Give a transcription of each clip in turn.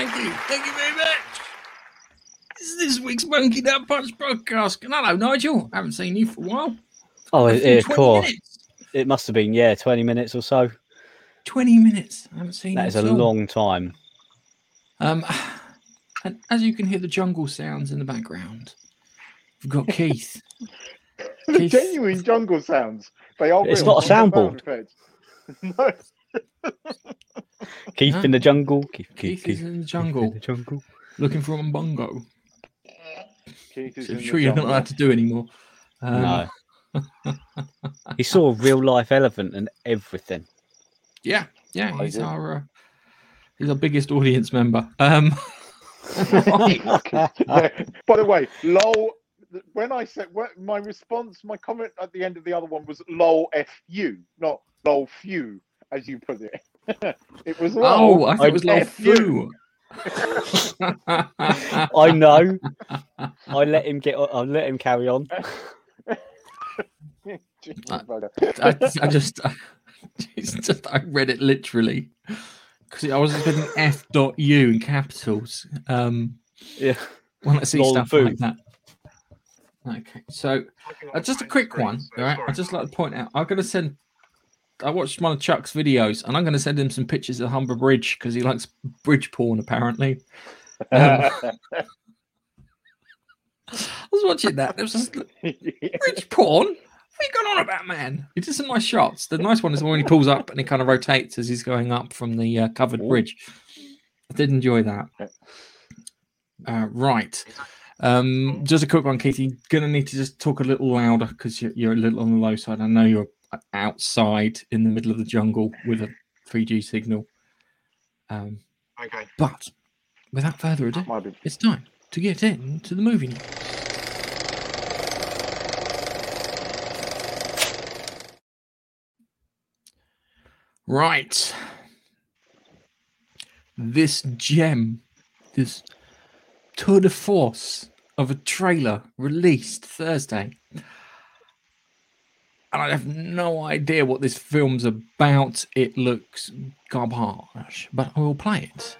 Thank you. Thank you very much. This is this week's Monkey Nut Punch podcast. And hello, Nigel. I haven't seen you for a while. Oh, I yeah, think of 20 course. minutes. It must have been, yeah, 20 minutes or so. 20 minutes. I haven't seen That you is a all. long time. Um, and as you can hear the jungle sounds in the background, we've got Keith. The Keith- genuine jungle sounds. They are. It's real, not a soundboard. no, Keith Huh? in the jungle. Keith, Keith Keith, is in the Keith jungle in the jungle. looking for a bongo. Keith is So I'm in sure the you're not allowed to do anymore. Um, no. he saw a real life elephant and everything. Yeah, yeah, I he's did. our uh, he's our biggest audience member. Um, By the way, lol. When I said when, my response, my comment at the end of the other one was lol fu, not lol few, as you put it. It was oh, lol. I it was like F you. few. I know. I let him get. on- I let him carry on. Jesus, Uh. I, I just, it's just, I read it literally because I was expecting F dot U in capitals. Um, Yeah. when I see Lol stuff foo. like that. Okay, so uh, just a quick one. All right, I just like to point out. I'm going to send. I watched one of Chuck's videos, and I'm going to send him some pictures of Humber Bridge because he likes bridge porn apparently. Um, I was watching that. There was just bridge porn. What are you going on about, man? He did some nice shots. The nice one is when he pulls up and he kind of rotates as he's going up from the uh, covered bridge. I did enjoy that. Uh, right. Um, just a quick one, Keith. You're going to need to just talk a little louder because you're, you're a little on the low side. I know you're outside in the middle of the jungle with a 3G signal. Um, Okay. but without further ado, be- it's time to get into the movie. news. Right. This gem, this tour de force of a trailer released Thursday. And I have no idea what this film's about. It looks garbage, but I will play it.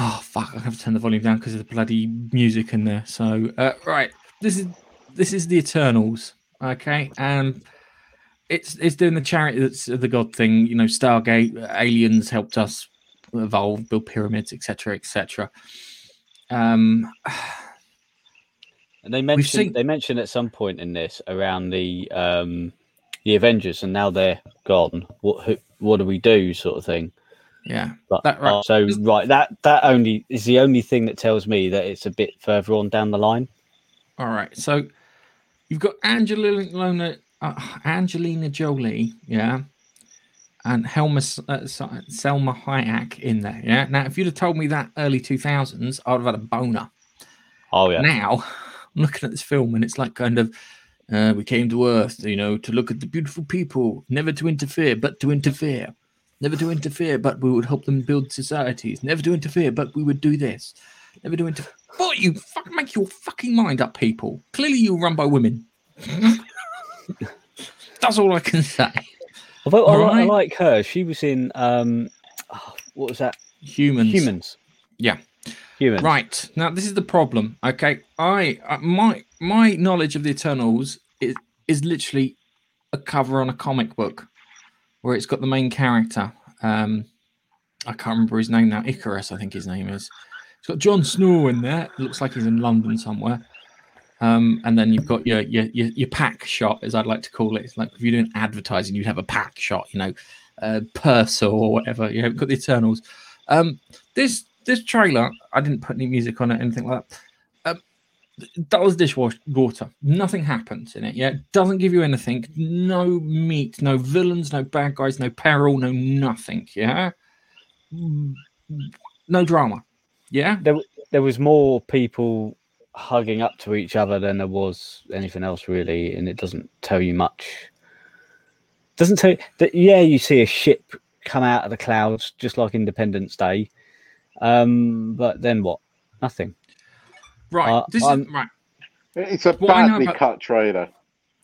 Oh fuck! I have to turn the volume down because of the bloody music in there. So, uh, right, this is this is the Eternals, okay, and it's it's doing the charity that's the god thing. You know, Stargate, aliens helped us evolve, build pyramids, etc., etc. Um, And they mentioned seen- they mentioned at some point in this around the um the Avengers, and now they're gone. What who, what do we do, sort of thing. yeah, But That- right. uh, so right, that that only is the only thing that tells me that it's a bit further on down the line. All right. So you've got Angelina uh, Angelina Jolie, yeah, and Helma uh, Salma Hayek in there. Yeah. Now, if you'd have told me that early two thousands, I'd have had a boner. Oh yeah, Now, I'm looking at this film, and it's like kind of. Uh, we came to Earth, you know, to look at the beautiful people, never to interfere, but to interfere. Never to interfere, but we would help them build societies. Never to interfere, but we would do this. Never to interfere. What you fucking make your fucking mind up, people. Clearly, you run by women. That's all I can say. although I, li- I like her. She was in um, oh, what was that? Humans. Humans. Yeah. Humans. Right now, this is the problem. Okay, I uh, my my knowledge of the Eternals is is literally a cover on a comic book where it's got the main character. Um, I can't remember his name now. Icarus, I think his name is. It's got Jon Snow in there. It looks like he's in London somewhere. Um, and then you've got your, your your your pack shot, as I'd like to call it. It's like if you're doing advertising, you'd have a pack shot, you know, uh, Persil or whatever. You know, got the Eternals. Um, this this trailer, I didn't put any music on it, anything like that. Um, that was dishwater water. Nothing happens in it. Yeah, it doesn't give you anything. No meat, no villains, no bad guys, no peril, no nothing. Yeah, no drama. Yeah, There, there was more people hugging up to each other than there was anything else really, and it doesn't tell you much. Doesn't tell you that. Yeah, you see a ship come out of the clouds just like Independence Day, um, but then what? Nothing. right. Uh, this I'm- is right. It's a What badly about- cut trailer.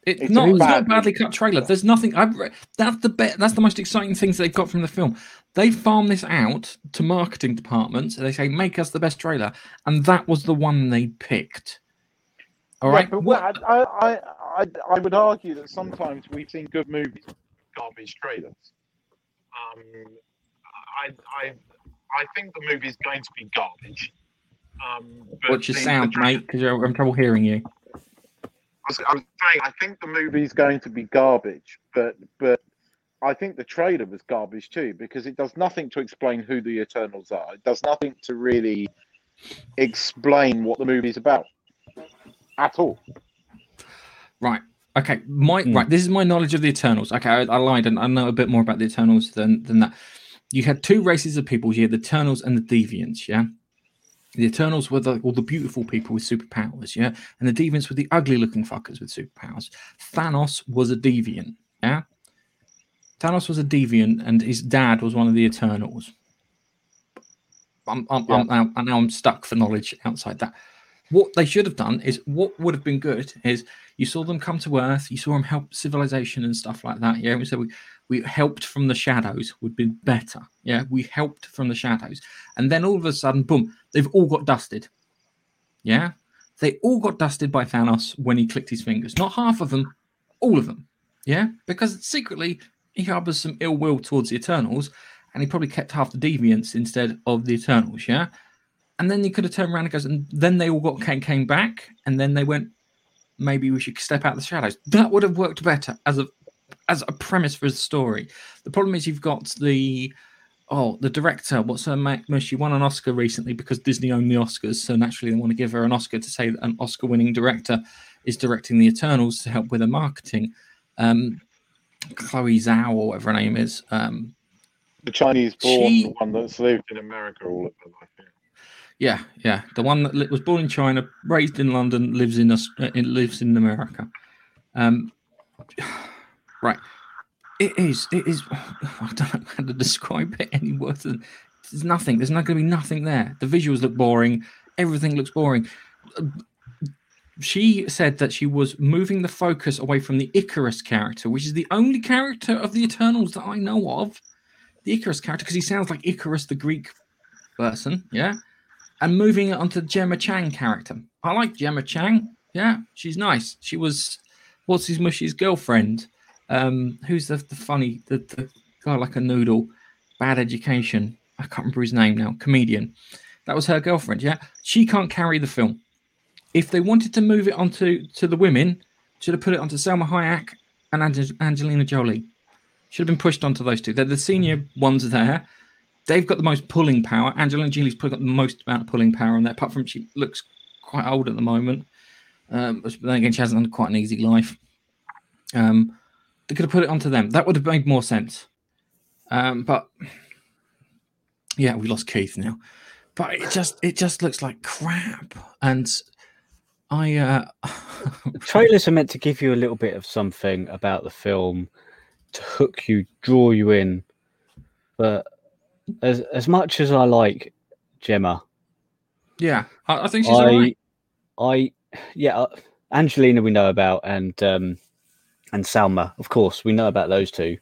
It's, It's not. a It's not a badly- badly cut trailer. There's nothing. I've that's the be- That's the most exciting things they've got from the film. They farm this out to marketing departments. And they say, "Make us the best trailer," and that was the one they picked. All right. Yeah, but what- what, I, I, I, I would argue that sometimes we've seen good movies, garbage trailers. Um, I, I, I think the movie's going to be garbage. Um, but What's your the- sound, the- mate? Because I'm having trouble hearing you. I was, I was saying, I think the movie's going to be garbage, but but I think the trailer was garbage too because it does nothing to explain who the Eternals are. It does nothing to really explain what the movie's about at all. Right. Okay. My Hmm. right. This is my knowledge of the Eternals. Okay, I, I lied, and I know a bit more about the Eternals than than that. You had two races of people. You had the Eternals and the Deviants. Yeah. The Eternals were the all the beautiful people with superpowers. Yeah, and the Deviants were the ugly-looking fuckers with superpowers. Thanos was a deviant. Yeah. Thanos was a deviant, and his dad was one of the Eternals. I'm, I'm, I'm, now, and now I'm stuck for knowledge outside that. What they should have done is what would have been good is you saw them come to Earth, you saw them help civilization and stuff like that. Yeah, so we we helped from the shadows would be better. Yeah, we helped from the shadows, and then all of a sudden, boom, they've all got dusted. Yeah, they all got dusted by Thanos when he clicked his fingers. Not half of them, all of them. Yeah, because secretly he harbors some ill will towards the Eternals, and he probably kept half the deviants instead of the Eternals. Yeah, and then he could have turned around and goes, and then they all got came, came back, and then they went, maybe we should step out of the shadows. That would have worked better as a as a premise for the story. The problem is you've got the oh the director. What's her name? She won an Oscar recently because Disney owned the Oscars, so naturally they want to give her an Oscar to say that an Oscar-winning director is directing the Eternals to help with the marketing. Um, Chloe Zhao or whatever her name is. Um, The Chinese born She- one that's lived in America all of her life. yeah. Yeah, the one that was born in China, raised in London, lives in us, lives in America. Um, right, it is, it is. I don't know how to describe it any worse than there's nothing. There's not going to be nothing there. The visuals look boring. Everything looks boring. She said that she was moving the focus away from the Icarus character, which is the only character of the Eternals that I know of. The Icarus character, because he sounds like Icarus, the Greek person. Yeah and moving it onto Gemma Chan character. I like Gemma Chan. Yeah, she's nice. She was what's his mushy's girlfriend. Um, who's the, the funny the, the guy like a noodle, bad education. I can't remember his name now. Comedian. That was her girlfriend. Yeah, she can't carry the film. If they wanted to move it onto to the women, should have put it onto Salma Hayek and Ange- Angelina Jolie. Should have been pushed onto those two. They're the senior ones there they've got the most pulling power. Angelina Jolie's got the most amount of pulling power on there, apart from she looks quite old at the moment. Um, but then again, she hasn't had quite an easy life. Um, they could have put it onto them. That would have made more sense. Um, but yeah, we lost Keith now. But it just it just looks like crap. And I uh Trailers are meant to give you a little bit of something about the film to hook you, draw you in. But as as much as I like Gemma, yeah, I, I think she's I. I, yeah, uh, Angelina we know about, and um, and Salma, of course, we know about those two.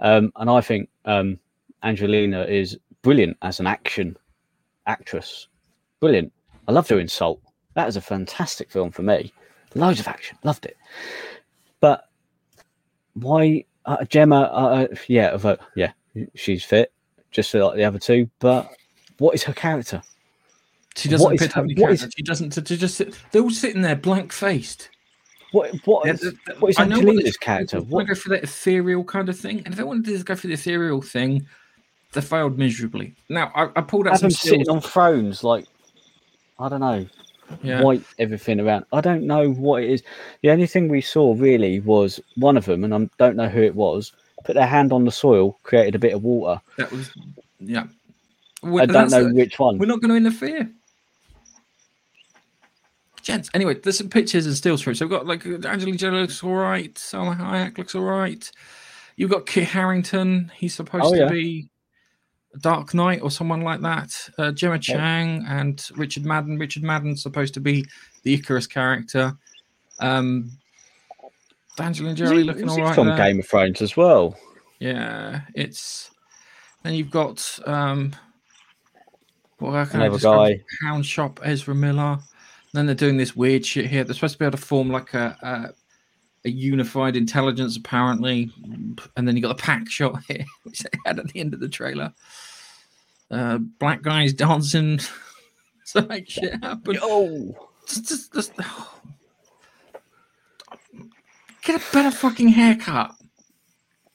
Um, and I think um, Angelina is brilliant as an action actress. Brilliant. I loved her in Salt. That is a fantastic film for me. Loads of action, loved it. But why, uh, Gemma? Uh, uh, yeah, of her- yeah, she's fit, just like the other two. But what is her character? She doesn't what appear to have any is- character. She doesn't. Just they're all sitting there blank faced. What what Yeah, is, what is I know what Angelina's character? What, want to go for that ethereal kind of thing, and if they wanted to go for the ethereal thing, they failed miserably. Now I, I pulled out have some sitting on thrones like I don't know, Yeah, white everything around. I don't know what it is. The only thing we saw really was one of them, and I don't know who it was. Put their hand on the soil, created a bit of water. that was yeah. I don't know it. which one. We're not going to interfere. Gents, anyway, there's some pictures and stills for it. So we've got like Angelina Jolie looks all right, Salma Hayek looks all right. You've got Kit Harington, he's supposed Oh, to yeah. be Dark Knight or someone like that. Uh, Gemma Chan and Richard Madden. Richard Madden's supposed to be the Icarus character. Um, Angelina Jolie he- looking all right. from there. Game of Thrones as well. Yeah, it's Then you've got um, well, how can I Another describe guy. Hound Shop Ezra Miller. Then they're doing this weird shit here. They're supposed to be able to form like a a, a unified intelligence, apparently. And then you got the pack shot here, which they had at the end of the trailer. Uh, black guys dancing to make shit happen. Oh, Just- just- just- Get a better fucking haircut.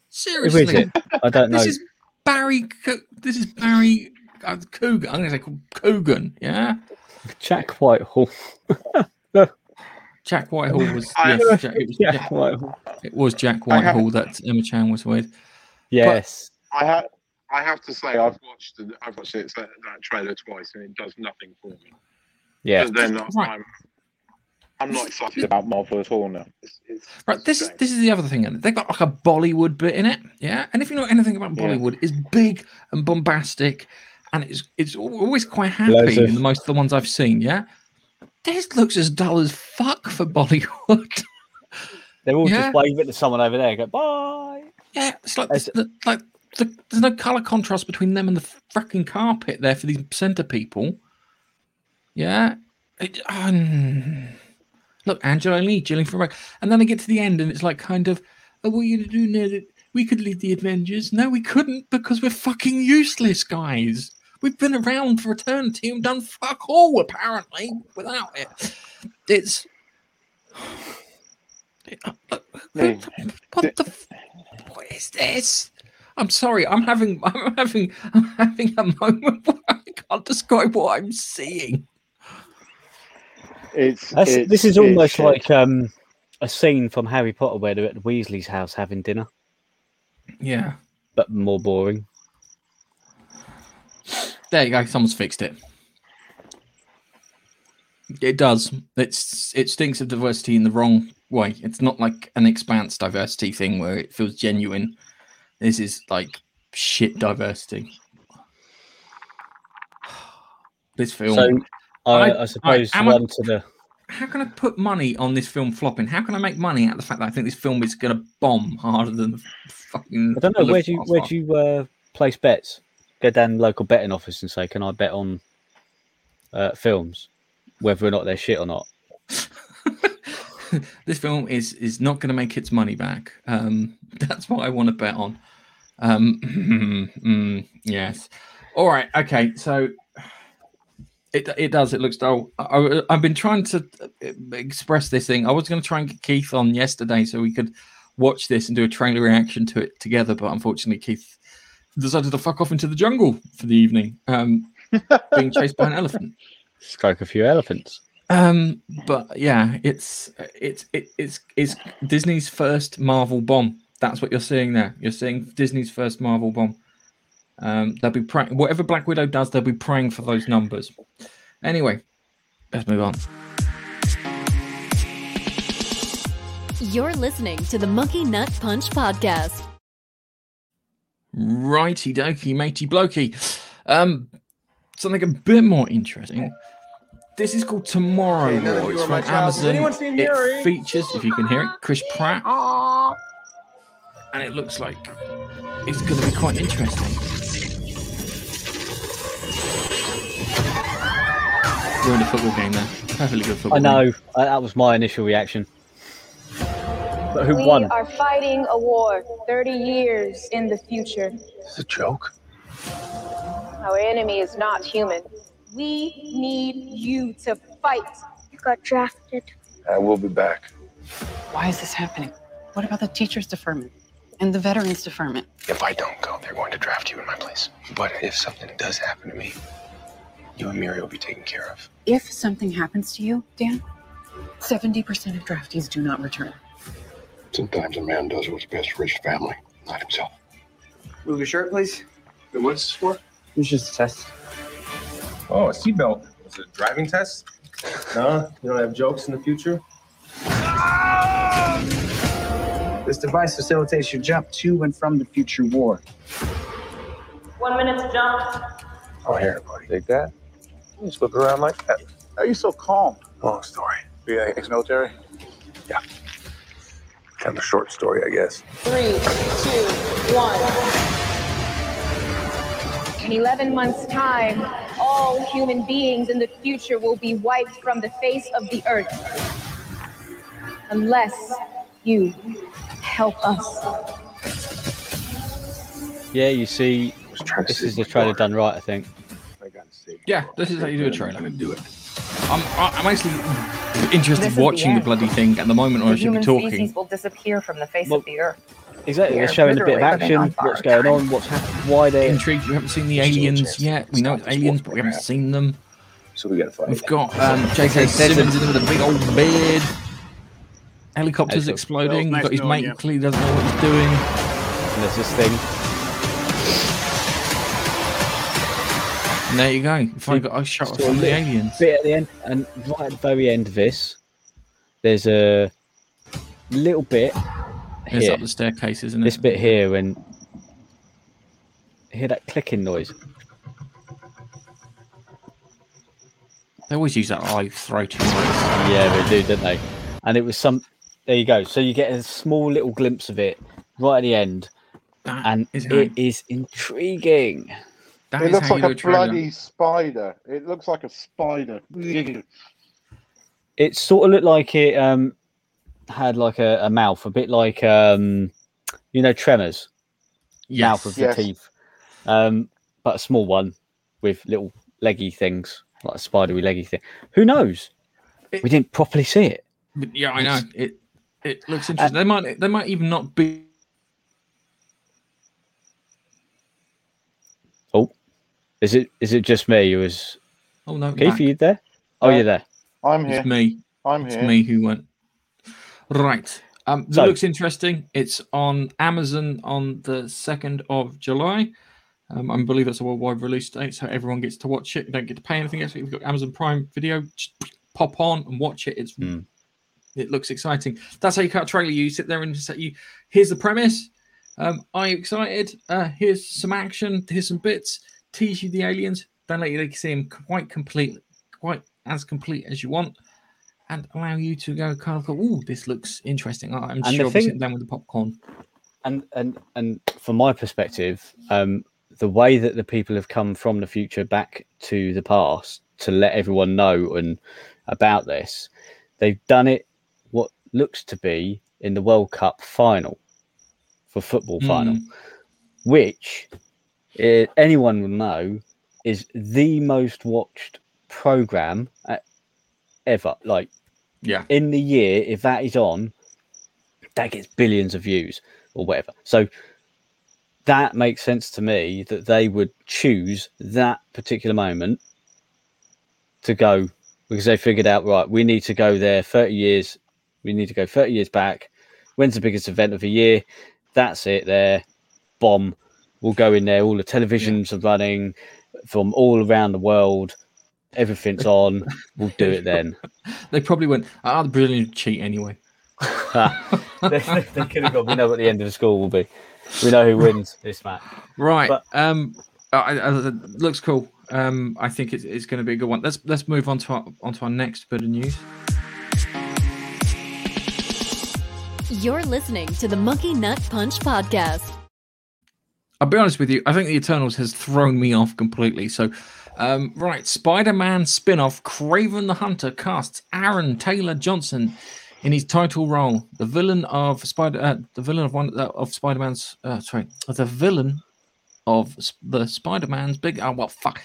Seriously. is it? I don't know. This is Barry. Co- This is Barry uh, Coogan. I'm going to say called Coogan. Yeah. Jack Whitehall. Jack Whitehall was yes, Jack, it, was Jack Jack, Whitehall. it was Jack I have- Whitehall that Emma Chan was with. Yes. I have. I have to say, I've watched. The, I've watched it, that, that trailer twice, and it does nothing for me. yeah. But then Right. I'm. I'm not excited about Marvel at all now. It's, it's, Right. This a is this is the other thing. They've got like a Bollywood bit in it. Yeah. And if you know anything about Yeah. Bollywood, it's big and bombastic, and it's it's always quite happy in the most of the ones I've seen. Yeah. This looks as dull as fuck for Bollywood. They're all Yeah. just waving to someone over there. Go bye. Yeah, it's like As- the, like the, there's no color contrast between them and the fucking carpet there for these center people. Yeah, it, um, look, Angela Lee, Jillian Farag, and then I get to the end and it's like kind of, oh, what are you gonna do now that we could lead the Avengers? No, we couldn't because we're fucking useless, guys. We've been around for eternity and done fuck all apparently without it. It's. What the? What is this? I'm sorry. I'm having. I'm having. I'm having a moment where I can't describe what I'm seeing. It's, it's- this is almost shit. like um, a scene from Harry Potter where they're at Weasley's house having dinner, Yeah. but more boring. There you go. Someone's fixed it. It does. It's it stinks of diversity in the wrong way. It's not like an expanse diversity thing where it feels genuine. This is like shit diversity. This film. So I, I- I suppose I- one to the how can I put money on this film flopping? How can I make money out of the fact that I think this film is going to bomb harder than fucking? I don't know where do you where do you uh, place bets? Go down the local betting office and say, "Can I bet on uh, films, whether or not they're shit or not?" this film is is not going to make its money back. Um, that's what I want to bet on. Um, mm, yes. All right. Okay. So it it does. It looks dull. I, have been trying to uh, express this thing. I was going to try and get Keith on yesterday so we could watch this and do a trailer reaction to it together, but unfortunately, Keith decided to fuck off into the jungle for the evening, um, being chased by an elephant. Stroke a few elephants. Um, but yeah, it's it's it, it's it's Disney's first Marvel bomb. That's what you're seeing there. You're seeing Disney's first Marvel bomb. Um, they'll be praying. Whatever Black Widow does, they'll be praying for those numbers. Anyway, let's move on. You're listening to the Monkey Nut Punch podcast. Righty dokey, matey blokey. Um, something a bit more interesting. This is called Tomorrow Hey, War. It's from Amazon. anyone seen It Harry? features, if you can hear it, Chris Pratt. And it looks like it's going to be quite interesting. We're in a football game there. Perfectly good football. I know uh, that was my initial reaction. But who we won? are fighting a war 30 years in the future. It's a joke. Our enemy is not human. We need you to fight. You got drafted. I will be back. Why is this happening? What about the teachers' deferment and the veterans' deferment? If I don't go, they're going to draft you in my place. But if something does happen to me, you and Miri will be taken care of. If something happens to you, Dan, 70% of draftees do not return. Sometimes a man does what's best for his family, not himself. Move your shirt, please. And What's this for? It's just a test. Oh, a seatbelt. Is it a driving test? No, you don't have jokes in the future? This device facilitates your jump to and from the future war. One minute to jump. Oh, here, buddy. Take that. You just look around like that. How are you so calm? Long story. Yeah, ex-military. Kind of a short story, I guess. Three, two, one. In 11 months' time, all human beings in the future will be wiped from the face of the earth. Unless you help us. Yeah, you see, this is the trailer done right, I think. Yeah, this is how you do a trailer. gonna do it. I'm, I'm actually interested This is the watching the, bloody thing at the moment, or I The should be human talking. species will disappear from the face Well, of the earth. Exactly, We they're showing a bit of action, what's borrowed going on, what's happening, why they're. Intrigued. We haven't seen the There's still a aliens yet. We know it's aliens, but we haven't seen them. So we gotta fight. We've got um, J.K. There's Simmons in there with a big old beard. Helicopters Helicopter. exploding. Well, You've got his mate knowing you. clearly doesn't know what he's doing. And there's this thing. And there you go. If I got a shot from the aliens. Bit at the end, and right at the very end of this, there's a little bit It's here. up the staircase, isn't it? This bit here, and hear that clicking noise. They always use that live throaty noise. Yeah, they do, don't they? And it was some. There you go. So you get a small little glimpse of it right at the end, That and is it is intriguing. That It is looks how like you do a a trailer. bloody spider. It looks like a spider. It sort of looked like it um had like a, a mouth, a bit like um you know Tremors mouth of Yes. the teeth, um, but a small one with little leggy things like a spidery leggy thing. Who knows? It- we didn't properly see it. Yeah, I know. It it looks interesting. they might they might even not be Oh, is it is it just me? Who was Oh no, Keith? Mac, Are you there? Oh, you're there. I'm here. it's me. I'm here. It's me who went. Right. Um, it So- looks interesting. It's on Amazon on the second of July. Um, I believe that's a worldwide release date, so everyone gets to watch it. You don't get to pay anything else. You've got Amazon Prime Video. Just pop on and watch it. It's Hmm. it looks exciting. That's how you cut a trailer. You sit there and say, "You here's the premise. Um, are you excited? Uh, here's some action. Here's some bits. Tease you the aliens. Don't let you see them quite complete, quite as complete as you want, and allow you to go kind of go. Oh, this looks interesting. I'm the sure thing- down with the popcorn. and and and from my perspective, um, the way that the people have come from the future back to the past to let everyone know and about this, they've done it what looks to be in the World Cup final for football final, Mm. which uh, anyone will know is the most watched program uh, ever. Like Yeah. in the year, if that is on, that gets billions of views or whatever. So that makes sense to me that they would choose that particular moment to go because they figured out right, we need to go there 30 years, we need to go 30 years back. When's the biggest event of the year? That's it there. Bomb. We'll go in there. All the televisions are running from all around the world. Everything's on. We'll do it then. They probably went. Ah, the Brazilians cheat anyway. they, they could have gone. We know what the end of the score will be. We know who wins this match. Right. But- um, uh, I- I- looks cool. Um, I think it's, it's going to be a good one. Let's let's move on to our onto our next bit of news. You're listening to the Monkey Nut Punch podcast. I'll be honest with you. I think the Eternals has thrown me off completely. So, um, right, Spider-Man spin-off Kraven the Hunter casts Aaron Taylor Johnson in his title role, the villain of Spider, uh, the villain of one uh, of Spider-Man's, uh, sorry, the villain of the Spider-Man's big. Oh well, fuck,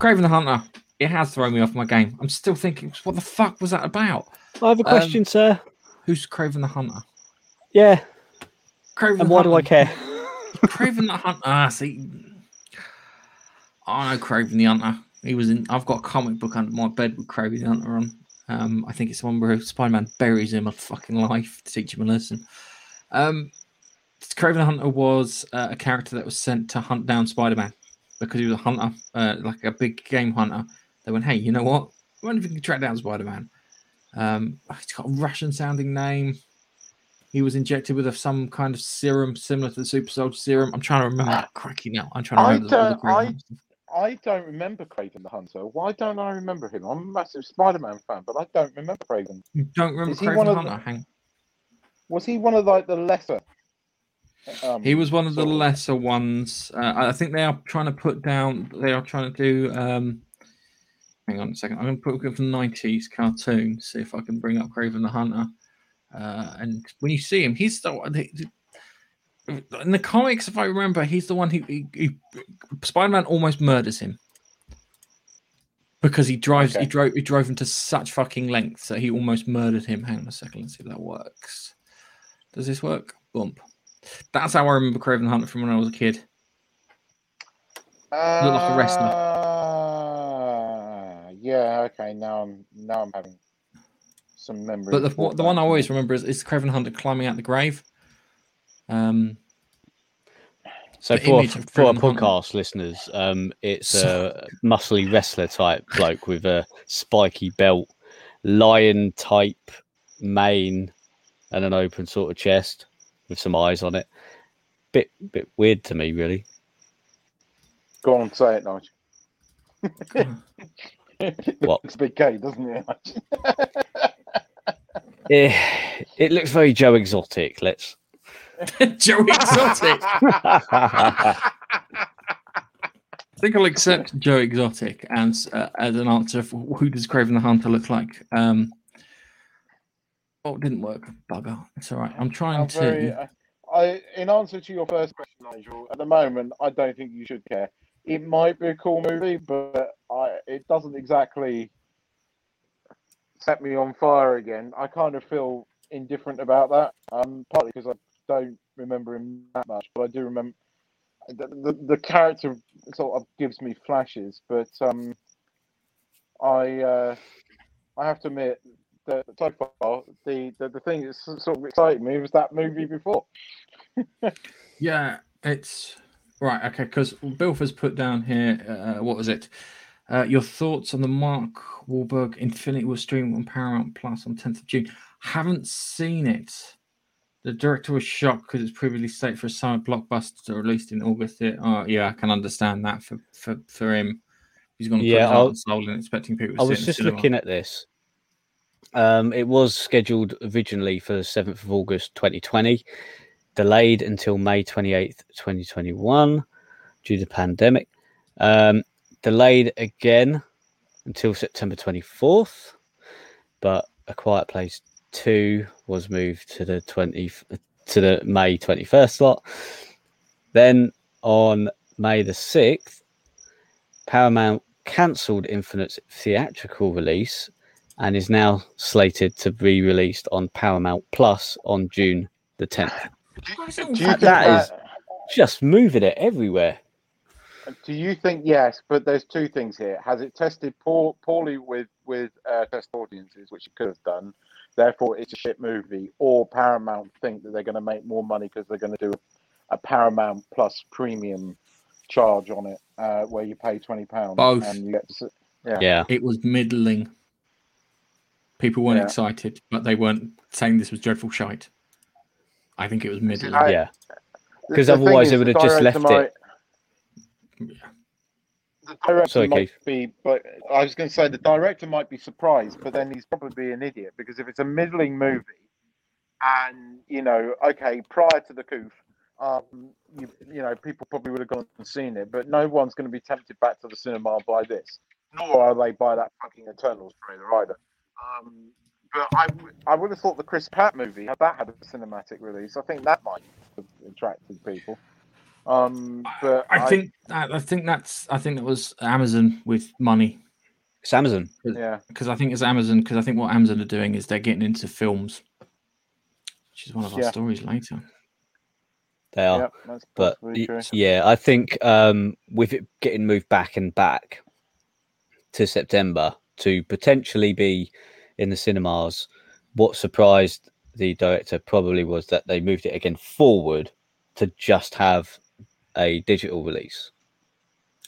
Kraven the Hunter. It has thrown me off my game. I'm still thinking, what the fuck was that about? I have a question, sir. Who's Kraven the Hunter? Yeah. Kraven And why do I care? Kraven the Hunter. Ah, see, I know Kraven the Hunter. He was in. I've got a comic book under my bed with Kraven the Hunter on. Um, I think it's the one where Spider-Man buries him a fucking life to teach him a lesson. Um, Kraven the Hunter was uh, a character that was sent to hunt down Spider-Man because he was a hunter, uh, like a big game hunter. They went, "Hey, you know what? I wonder if we can track down Spider-Man." Um, he's got a Russian-sounding name. He was injected with a, some kind of serum similar to the super soldier serum. I'm trying to remember. that Cracky now. I'm trying to remember. the- the don't. Kraven I, I don't remember Kraven the Hunter. Why don't I remember him? I'm a massive Spider-Man fan, but I don't remember Kraven. You don't remember Is Kraven the Hunter? the- Hang. Was he one of like the lesser? Um, He was one of the lesser ones. Uh, I think they are trying to put down. They are trying to do. Um, hang on a second. I'm going to put up the '90s cartoon. See if I can bring up Kraven the Hunter. Uh, and when you see him, he's the one. he- in the comics, if I remember, he's the one who, Spider-Man almost murders him because he drives. He drove. He drove him to such fucking lengths that he almost murdered him. Hang on a second. Let's see if that works. Does this work? Bump. That's how I remember Kraven the Hunter from when I was a kid. Looked like a wrestler. Uh, yeah. Okay. Now I'm now I'm having some memory. But the, for the one I always remember is, is Kraven Hunter climbing out the grave. Um, So the for image for our Kraven the Hunter. podcast listeners, um, it's So- a muscly wrestler type bloke with a spiky belt, lion type mane, and an open sort of chest with some eyes on it. Bit bit weird to me, really. Go on, say it, Nigel. What? Looks a bit gay, doesn't it? Eh, it looks very Joe Exotic. Let's. Joe Exotic. I think I'll accept Joe Exotic as uh, as an answer for who does Kraven the Hunter look like. Um, oh, it didn't work. Bugger. It's all right. I'm trying I'm to. very, uh, I, in answer to your first question, Nigel, at the moment, I don't think you should care. It might be a cool movie, but I, it doesn't exactly set me on fire again. I kind of feel indifferent about that. Um, partly because I don't remember him that much, but I do remember the, the, the character sort of gives me flashes. But um, I uh, I have to admit that so far the, the the thing that sort of exciting me was that movie before. Yeah, it's right. Okay, because Bilf has put down here. Uh, what was it? Uh, your thoughts on the Mark Wahlberg Infinity War stream on Paramount Plus on 10th of June? Haven't seen it. The director was shocked because it's previously stated for a summer blockbuster released in August. It, oh, yeah, I can understand that for for, for him. He's going to Yeah, put his and soul in expecting people to I was just looking at this. Um, it was scheduled originally for the 7th of August 2020, delayed until May 28th, 2021, due to the pandemic. Um, delayed again until September 24th, but A Quiet Place 2 was moved to the 20 to the May 21st slot. Then on May the 6th, Paramount cancelled Infinite's theatrical release and is now slated to be released on Paramount Plus on June the 10th. Do you That- think that is- Just moving it everywhere. Do you think yes? But there's two things here. Has it tested poor, poorly with with uh, test audiences, which it could have done? Therefore, it's a shit movie. Or Paramount think that they're going to make more money because they're going to do a, a Paramount Plus premium charge on it, uh, where you pay twenty pounds Both. and you get to, s- yeah. Yeah. It was middling. People weren't Yeah. excited, but they weren't saying this was dreadful shite. I think it was middling. I- yeah. 'Cause otherwise is, they would have just director left it. The director Sorry, might Keith. be, but I was going to say the director might be surprised, but then he's probably an idiot because if it's a middling movie, and you know, okay, prior to the coup, um, you you know, people probably would have gone and seen it, but no one's going to be tempted back to the cinema by this, nor are they by that fucking Eternals trailer either. Um, but I, w- I would have thought the Chris Pratt movie had that had a cinematic release. I think that might have attracted people. Um, but I think that, I think that's I think that was Amazon with money. It's Amazon. Yeah. Because I think it's Amazon because I think what Amazon are doing is they're getting into films, which is one of our Yeah. stories later. They are. Yep, that's but true. yeah, I think um, with it getting moved back and back to September to potentially be in the cinemas, what surprised the director probably was that they moved it again forward to just have a digital release.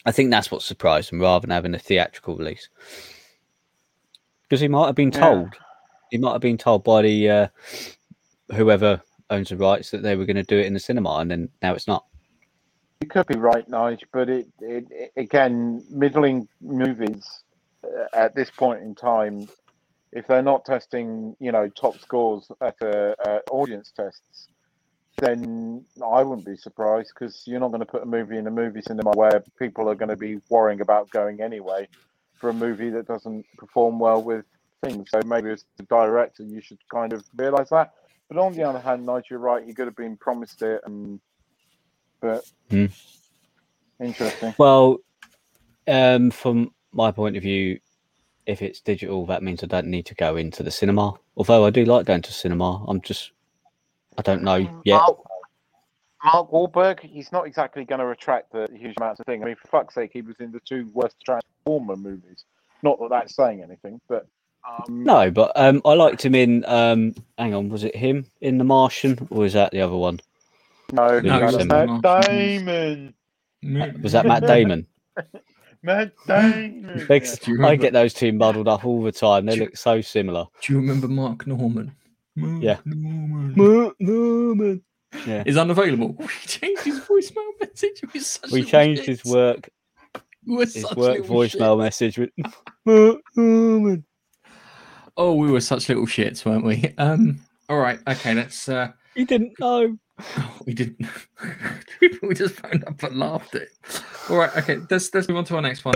I think that's what surprised him rather than having a theatrical release. Because he might have been Yeah. told, he might have been told by the uh, whoever owns the rights that they were going to do it in the cinema, and then now it's not. You could be right, Nige, but it, it, it again, middling movies uh, at this point in time, if they're not testing, you know, top scores at uh, uh, audience tests, then I wouldn't be surprised because you're not going to put a movie in a movie cinema where people are going to be worrying about going anyway for a movie that doesn't perform well with things. So maybe as a director, you should kind of realise that. But on the other hand, Nigel, you're right. You could have been promised it, and but Hmm. interesting. Well, um, from my point of view, if it's digital, that means I don't need to go into the cinema. Although I do like going to cinema, I'm just, I don't know yet. Mark, Mark Wahlberg, he's not exactly going to attract the huge amounts of thing. I mean, for fuck's sake, he was in the two worst Transformer movies. Not that that's saying anything, but um, No, but um, I liked him in. Um, hang on, was it him in The Martian, or was that the other one? no, No, that's it's Matt not. Damon. Was that Matt Damon? Matt Damon. Because Do you I get those two muddled up all the time. They look so similar. Do you remember Mark Norman? Mark Yeah. Norman. Yeah. Is unavailable. We changed his voicemail message. Was such We little changed his work We his such work voicemail shits. message with Mark Norman. Oh, we were such little shits, weren't we? Um. All right. Okay. Let's. uh He didn't know. oh, We didn't. we just phoned up and laughed at. it. All right. Okay. Let's let's move on to our next one.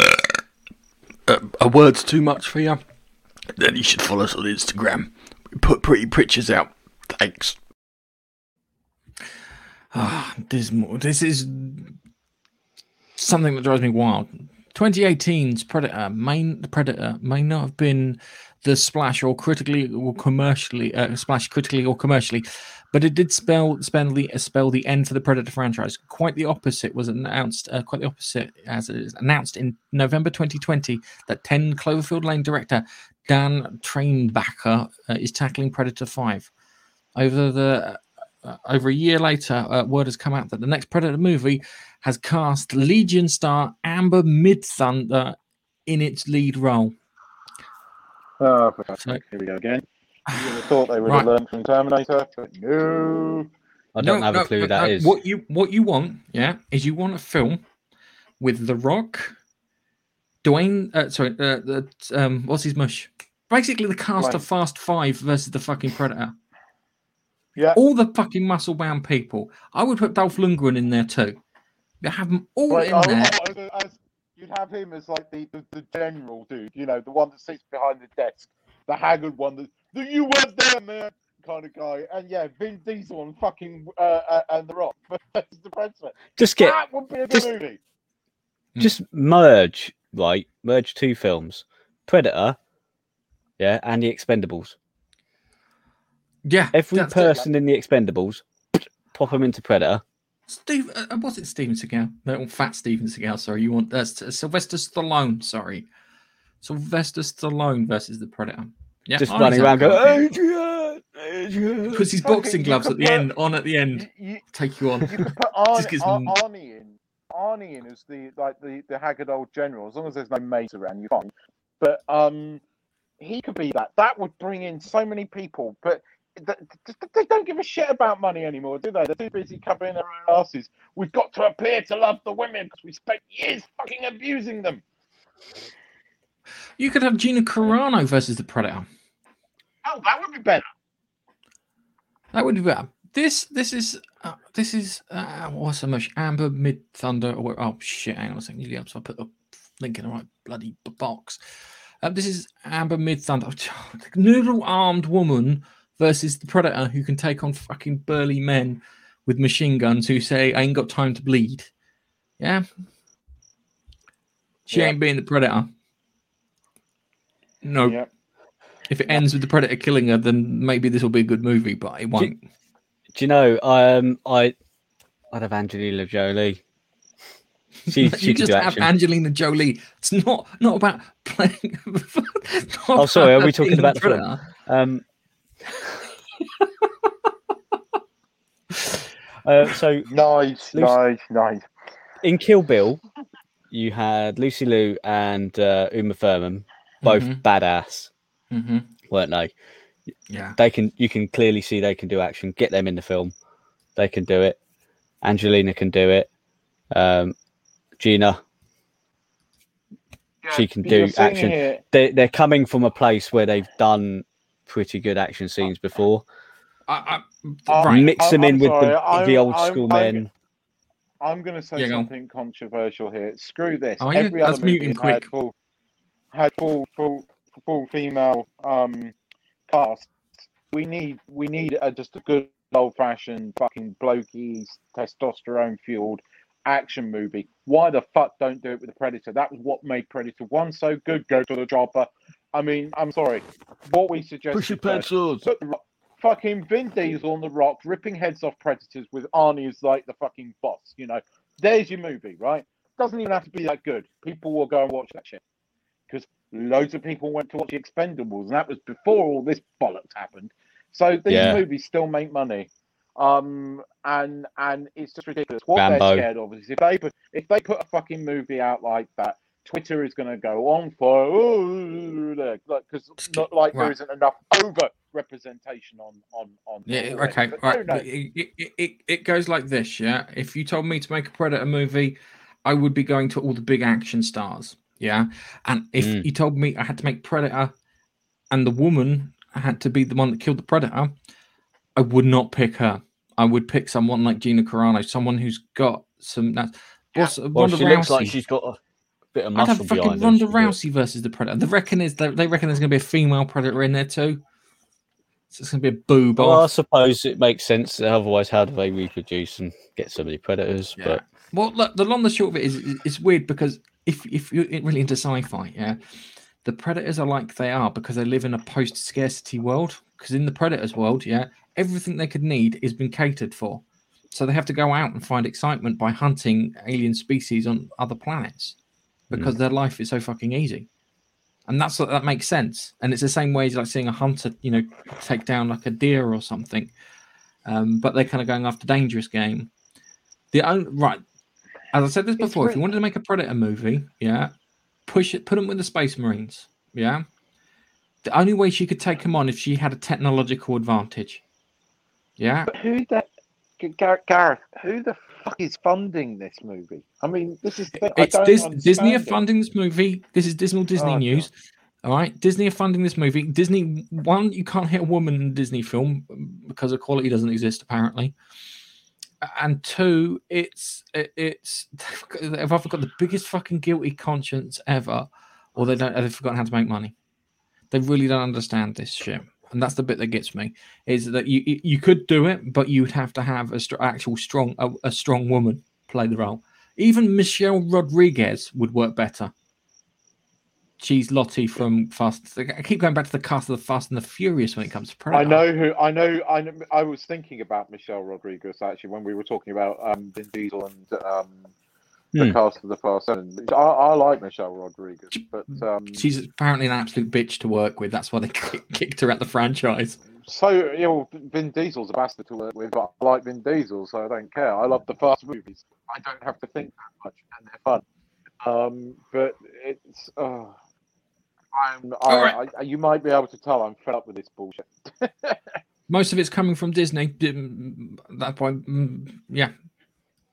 Uh, a word's too much for you? Then you should follow us on Instagram. Put pretty pictures out. Thanks. Ah, dismal. This is something that drives me wild. 2018's Predator may the Predator may not have been the splash or critically or commercially uh, splash critically or commercially, but it did spell spell the spell the end for the Predator franchise. Quite the opposite was announced. Uh, quite the opposite as it is announced in November 2020 that 10 Cloverfield Lane director Dan Trainbacker uh, is tackling Predator 5. Over the uh, over a year later, uh, word has come out that the next Predator movie has cast Legion star Amber Midthunder in its lead role. Oh, for fuck's So- here we go again. You would have thought they would Right. have learned from Terminator, but no. I don't No, have no, a clue who no, that no. is. What you what you want, yeah, is you want a film with The Rock, Dwayne, uh, sorry, uh, the um, what's his mush? Basically, the cast Dwayne. of Fast Five versus the fucking Predator. Yeah. All the fucking muscle bound people. I would put Dolph Lundgren in there too. You have them all Like, in oh, there. as- as- you'd have him as like the, the, the general dude, you know, the one that sits behind the desk, the haggard one that the you weren't there, man, kind of guy. And yeah, Vin Diesel and fucking uh, uh, and The Rock versus the Predator. Just get that would be a good just- movie. just merge, right? Merge two films. Predator, yeah, and the Expendables. Yeah, Every that's it. person in the Expendables, pop them into Predator. Steve, uh, was it Steven Seagal? No, Fat Steven Seagal. Sorry, you want that's uh, Sylvester Stallone. Sorry, Sylvester Stallone versus the Predator. Yeah, just running around understand. going, Adrian, Adrian. puts his boxing gloves at the put- end, on at the end, You, you, take you on. you could put Arnie, Ar- Arnie in. Arnie in as the like the, the haggard old general. As long as there's no mates around, you're fine. But um, he could be that. That would bring in so many people. But th- th- they don't give a shit about money anymore, do they? They're too busy covering their own asses. We've got to appear to love the women because we spent years fucking abusing them. You could have Gina Carano versus the Predator. Oh, that would be better. That would be better. This, this is, uh, this is, uh, what's the much? Amber Mid Thunder. Or, oh shit! Hang on a second. You up, so I put a link in the right bloody box. Uh, this is Amber Mid Thunder. Noodle armed woman versus the Predator who can take on fucking burly men with machine guns who say, I ain't got time to bleed. Yeah. She Yeah. ain't being the Predator. No. Yeah. If it ends with the Predator killing her, then maybe this will be a good movie, but it won't. Do you know? Um, I, I'd have Angelina Jolie. She, you she can just have action. Angelina Jolie. It's not not about playing. not Oh, sorry, are we talking about the film? Um, uh, so Nice, Lucy- nice, nice. in Kill Bill, you had Lucy Liu and uh, Uma Thurman, both Mhm. badass, Mhm. weren't they? Yeah. They can. You can clearly see they can do action. Get them in the film. They can do it. Angelina can do it. Um, Gina, she can do action. here- They they're coming from a place where they've done pretty good action scenes before. I, I'm- right. Mix them I'm in with the- sorry, the old I'm- school I'm- men. I'm going to say Yeah, go on. something controversial here. Screw this. Oh, yeah? Every Let's other movie had quick. full, had full, full, full female um, We need, we need a, just a good old fashioned fucking blokey, testosterone fueled action movie. Why the fuck don't do it with the Predator? That was what made Predator One so good. Go to the dropper. I mean, I'm sorry. What we suggest. Push your pencils. Put the Rock- fucking Vin Diesel on the rock, ripping heads off predators with Arnie as like the fucking boss. You know, there's your movie, right? Doesn't even have to be that good. People will go and watch that shit because loads of people went to watch the Expendables, and that was before all this bollocks happened. So these Yeah. movies still make money, um, and and it's just ridiculous. What Rambo. they're scared of is if they put if they put a fucking movie out like that. Twitter is going to go on for because not like there Right. isn't enough over representation on on on. Yeah, already. okay, But right. no, no. It, it, it, it goes like this, yeah. If you told me to make a Predator movie, I would be going to all the big action stars, yeah. And if Mm. you told me I had to make Predator and the woman had to be the one that killed the Predator, I would not pick her. I would pick someone like Gina Carano, someone who's got some. That's, what's Well, Ronda she looks like Rousey. she's got a bit of I'd have fucking. Ronda She's Rousey versus the Predator. They reckon is they, they reckon there's going to be a female Predator in there too. So it's going to be a boob Well, I suppose it makes sense. Otherwise, how do they reproduce and get so many predators? Yeah. But Well, look, the long and the short of it is, is it's weird because if if you're really into sci-fi, yeah, the predators are like they are because they live in a post-scarcity world. Because in the predators world, yeah, everything they could need has been catered for, so they have to go out and find excitement by hunting alien species on other planets because their life is so fucking easy. And that's what that makes sense. And it's the same way as like seeing a hunter, you know, take down like a deer or something. Um, but they're kind of going after dangerous game. The only right, as I said this before, if you wanted to make a Predator movie, yeah, push it, put them with the Space Marines, yeah. The only way she could take them on if she had a technological advantage, yeah. But who the Gareth? Who the fuck is funding this movie? I mean, this is. the thing, I It's Dis- Disney are understand it. funding this movie. This is Disney Disney Oh, news. All right, Disney are funding this movie. Disney one, you can't hit a woman in a Disney film because equality doesn't exist apparently. And two, it's it's they've either got the biggest fucking guilty conscience ever, or they don't. They've forgotten how to make money. They really don't understand this shit, and that's the bit that gets me. Is that you you- could do it, but you'd have to have a str- actual strong a, a strong woman play the role. Even Michelle Rodriguez would work better. She's Lottie from Fast. I keep going back to the cast of the Fast and the Furious when it comes to Predator. I know who. I know. I know. I was thinking about Michelle Rodriguez actually when we were talking about um, Vin Diesel and um, the Hmm. cast of the Fast Seven. I, I like Michelle Rodriguez, but um, She's apparently an absolute bitch to work with. That's why they kicked her out of the franchise. so you know, Vin Diesel's a bastard to work with, but I like Vin Diesel, so I don't care. I love the Fast movies. I don't have to think that much, and they're fun. Um, but it's. Uh, I'm, uh, I, Alright. I, you might be able to tell I'm fed up with this bullshit. Most of it's coming from Disney. That point, yeah.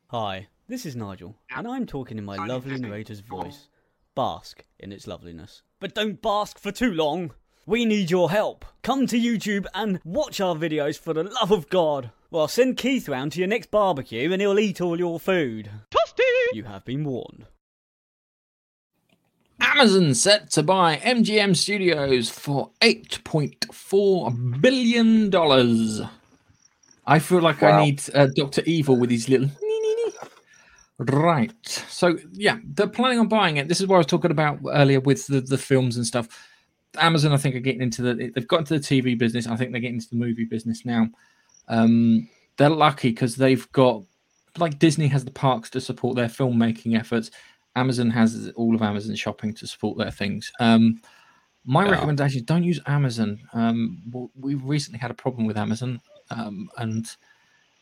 Hi, this is Nigel, and I'm talking in my lovely narrator's voice. Bask in its loveliness. But don't bask for too long! We need your help! Come to YouTube and watch our videos for the love of God! Well, send Keith round to your next barbecue and he'll eat all your food. Toasty! You have been warned. Amazon set to buy MGM Studios for $8.4 billion. I feel like I need uh, Dr. Evil with his little. Right. So, yeah, they're planning on buying it. This is what I was talking about earlier with the, the films and stuff. Amazon, I think, are getting into the. They've got into the TV business. I think they're getting into the movie business now. Um, they're lucky because they've got, like Disney has the parks to support their filmmaking efforts. Amazon has all of Amazon shopping to support their things. Um, my Yeah. recommendation is don't use Amazon. Um, we recently had a problem with Amazon, um, and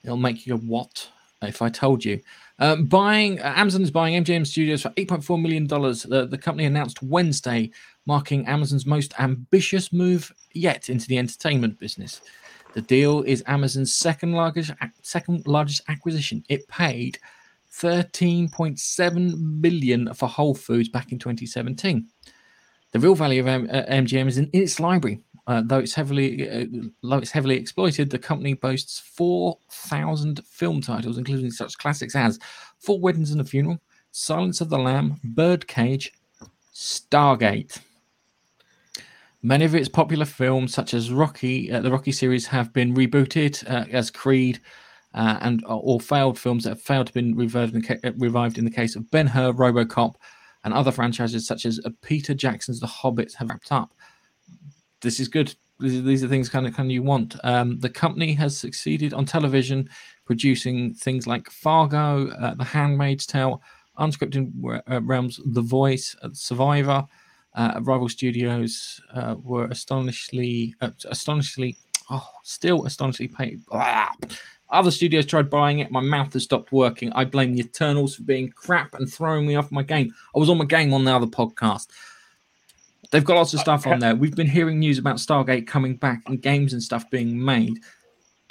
it'll make you go, "What?" If I told you, um, buying uh, Amazon is buying MGM Studios for 8.4 million dollars. The, the company announced Wednesday, marking Amazon's most ambitious move yet into the entertainment business. The deal is Amazon's second largest second largest acquisition. It paid 13.7 billion for Whole Foods back in 2017. The real value of M- uh, MGM is in, its library Uh, though it's heavily, uh, though it's heavily exploited, the company boasts 4,000 film titles, including such classics as Four Weddings and a Funeral, Silence of the Lamb, Birdcage, Stargate. Many of its popular films, such as Rocky, uh, the Rocky series, have been rebooted uh, as Creed, uh, and or failed films that have failed to be revived in, ca- uh, revived in the case of Ben Hur, RoboCop, and other franchises such as uh, Peter Jackson's The Hobbit have wrapped up. This is good. These are, things kind of kind of you want. Um, the company has succeeded on television, producing things like Fargo, uh, The Handmaid's Tale, unscripted uh, realms, The Voice, uh, Survivor. Uh, rival studios uh, were astonishingly, uh, astonishingly, oh, still astonishingly paid. Other studios tried buying it. My mouth has stopped working. I blame the Eternals for being crap and throwing me off my game. I was on my game on the other podcast. They've got lots of stuff on there. We've been hearing news about Stargate coming back and games and stuff being made.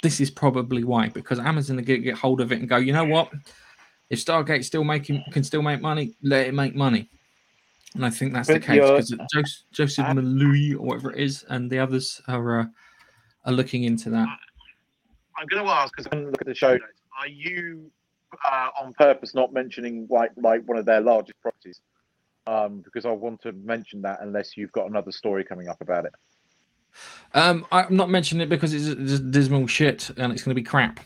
This is probably why, because Amazon are going to get hold of it and go, you know what? If Stargate still making can still make money, let it make money. And I think that's the case because Joseph, Joseph Malui or whatever it is, and the others are uh, are looking into that. I'm going to ask because I'm going look at the show notes. Are you uh, on purpose not mentioning like like one of their largest properties? Um, because I want to mention that unless you've got another story coming up about it. Um, I'm not mentioning it because it's, dismal shit and it's going to be crap.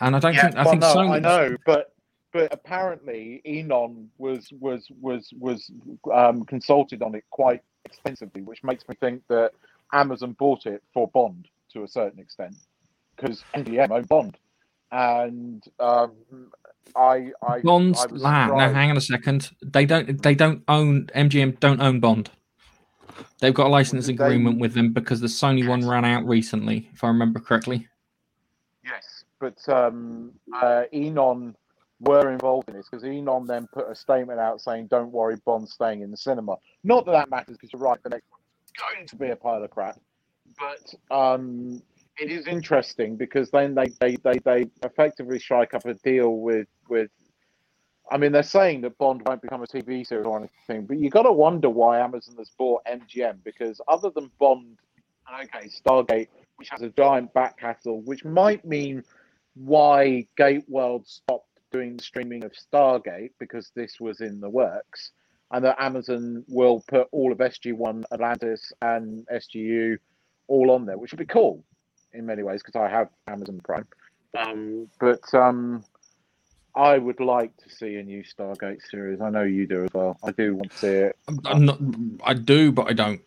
And I don't Yeah, think I well, think no, Sony. I know, but but apparently Eon was was was was um, consulted on it quite extensively, which makes me think that Amazon bought it for Bond to a certain extent because MGM owned Bond, and um, I I Bond's I ah, now hang on a second. They don't they don't own MGM don't own Bond. They've got a license They- agreement with them because the Sony one ran out recently, if I remember correctly. Yes, but um, uh, Eon were involved in this because Eon then put a statement out saying, "Don't worry, Bond's staying in the cinema." Not that that matters because you're right, the next one's going to be a pile of crap. But um, it is interesting because then they, they, they, they effectively strike up a deal with with. I mean, they're saying that Bond won't become a TV series or anything, but you got to wonder why Amazon has bought MGM because other than Bond, okay, Stargate, which has a giant back catalogue, which might mean why Gate World stopped doing streaming of Stargate because this was in the works, and that Amazon will put all of SG1, Atlantis, and SGU all on there, which would be cool in many ways because I have Amazon Prime. Um, but um, I would like to see a new Stargate series. I know you do as well. I do want to see it. I'm not, I do, but I don't.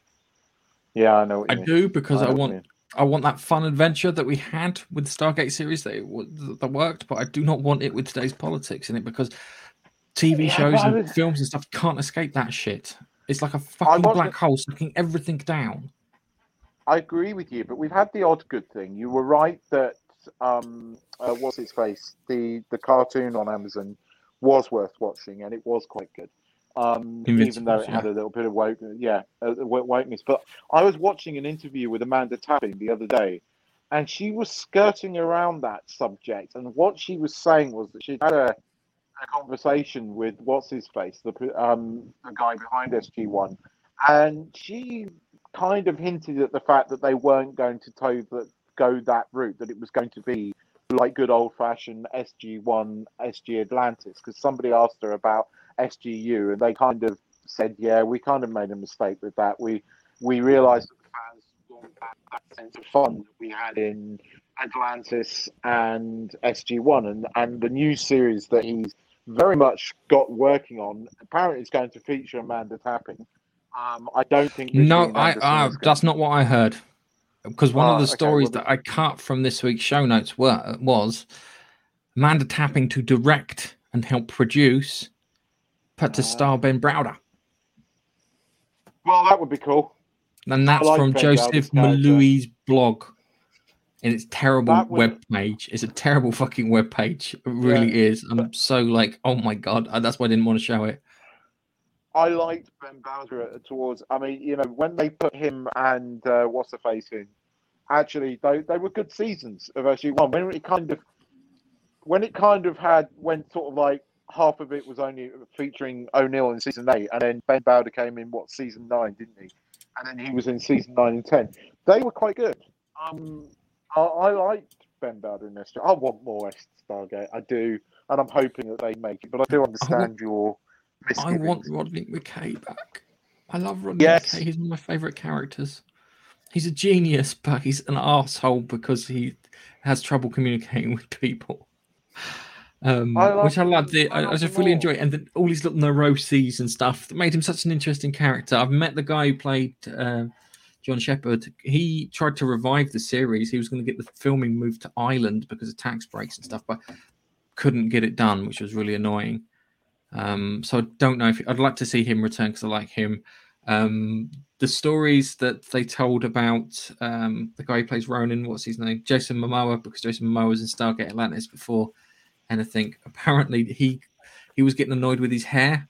Yeah, I know. What I mean. do because I I, know what you want. I want that fun adventure that we had with the Stargate series that, it, that worked, but I do not want it with today's politics in it because TV Yeah, shows and was- films and stuff can't escape that shit. It's like a fucking wasn't- black hole sucking everything down. I agree with you, but we've had the odd good thing. You were right that um, uh, what's his face, the the cartoon on Amazon was worth watching, and it was quite good. Um, even though it had a little bit of woke, yeah, uh, wo- wokeness. But I was watching an interview with Amanda Tapping the other day, and she was skirting around that subject. And what she was saying was that she had a, a conversation with what's his face, the um, the guy behind SG One, and she kind of hinted at the fact that they weren't going to go that route, that it was going to be like good old fashioned SG1, SG Atlantis, because somebody asked her about SGU, and they kind of said, "Yeah, we kind of made a mistake with that. We we realised that the fans want that, that sense of fun that we had in Atlantis and SG1, and and the new series that he's very much got working on. Apparently, it's going to feature Amanda Tapping. Um, I don't think. No, I uh, that's not what I heard. Because one Ah, of the okay, stories well, that I cut from this week's show notes were, was Amanda Tapping to direct and help produce, Ah. to star Ben Browder. Well, that would be cool. And that's like from Ben Joseph. Maloui's blog. And it's terrible would- web page. It's a terrible fucking web page. It really is. I'm so like, oh my god. uh, That's why I didn't want to show it. I liked Ben Browder towards. I mean, you know, when they put him and uh, what's the face in, actually, they they were good seasons of SG One. When it kind of, when it kind of had, when sort of like half of it was only featuring O'Neill in season eight, and then Ben Browder came in what season nine, didn't he? and then he was in season nine and ten. They were quite good. Um, I, I liked Ben Browder in this. I want more Stargate. I do, and I'm hoping that they make it. But I do understand your I want Rodney McKay back. I love Rodney Yes. McKay. He's one of my favourite characters. He's a genius, but he's an asshole because he has trouble communicating with people. Um, I love which I loved. him. It. I I, just really all. enjoy it, and then all these little neuroses and stuff that made him such an interesting character. I've met the guy who played uh, John Sheppard. He tried to revive the series. He was going to get the filming moved to Ireland because of tax breaks and stuff, but couldn't get it done, which was really annoying. Um, so I don't know if I'd like to see him return because I like him. Um, the stories that they told about um, the guy who plays Ronon, what's his name? Jason Momoa, because Jason Momoa was in Stargate Atlantis before anything. Apparently, he he was getting annoyed with his hair,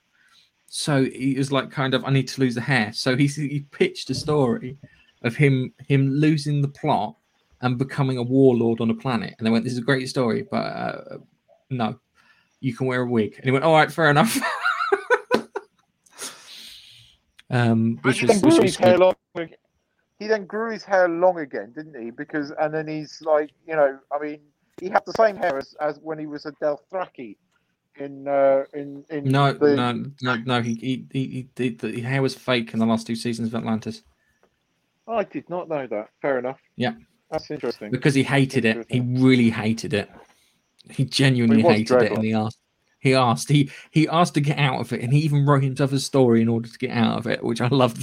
so he was like, kind of, I need to lose the hair. So he he pitched a story of him him losing the plot and becoming a warlord on a planet. And they went, "This is a great story, but uh, no, you can wear a wig." And he went, "All right, fair enough." um, which he was, then which grew was his hair long. He then grew his hair long again, didn't he? Because and then he's like, you know, I mean, he had the same hair as, as when he was a Dothraki in uh, in in No, the, no, no, no. He, he, he, he, the the hair was fake in the last two seasons of Atlantis I did not know that. Fair enough. Yeah. That's interesting. because he hated it. He really hated it. He genuinely he hated it, and he asked. He asked. He he asked to get out of it, and he even wrote himself a story in order to get out of it, which I love.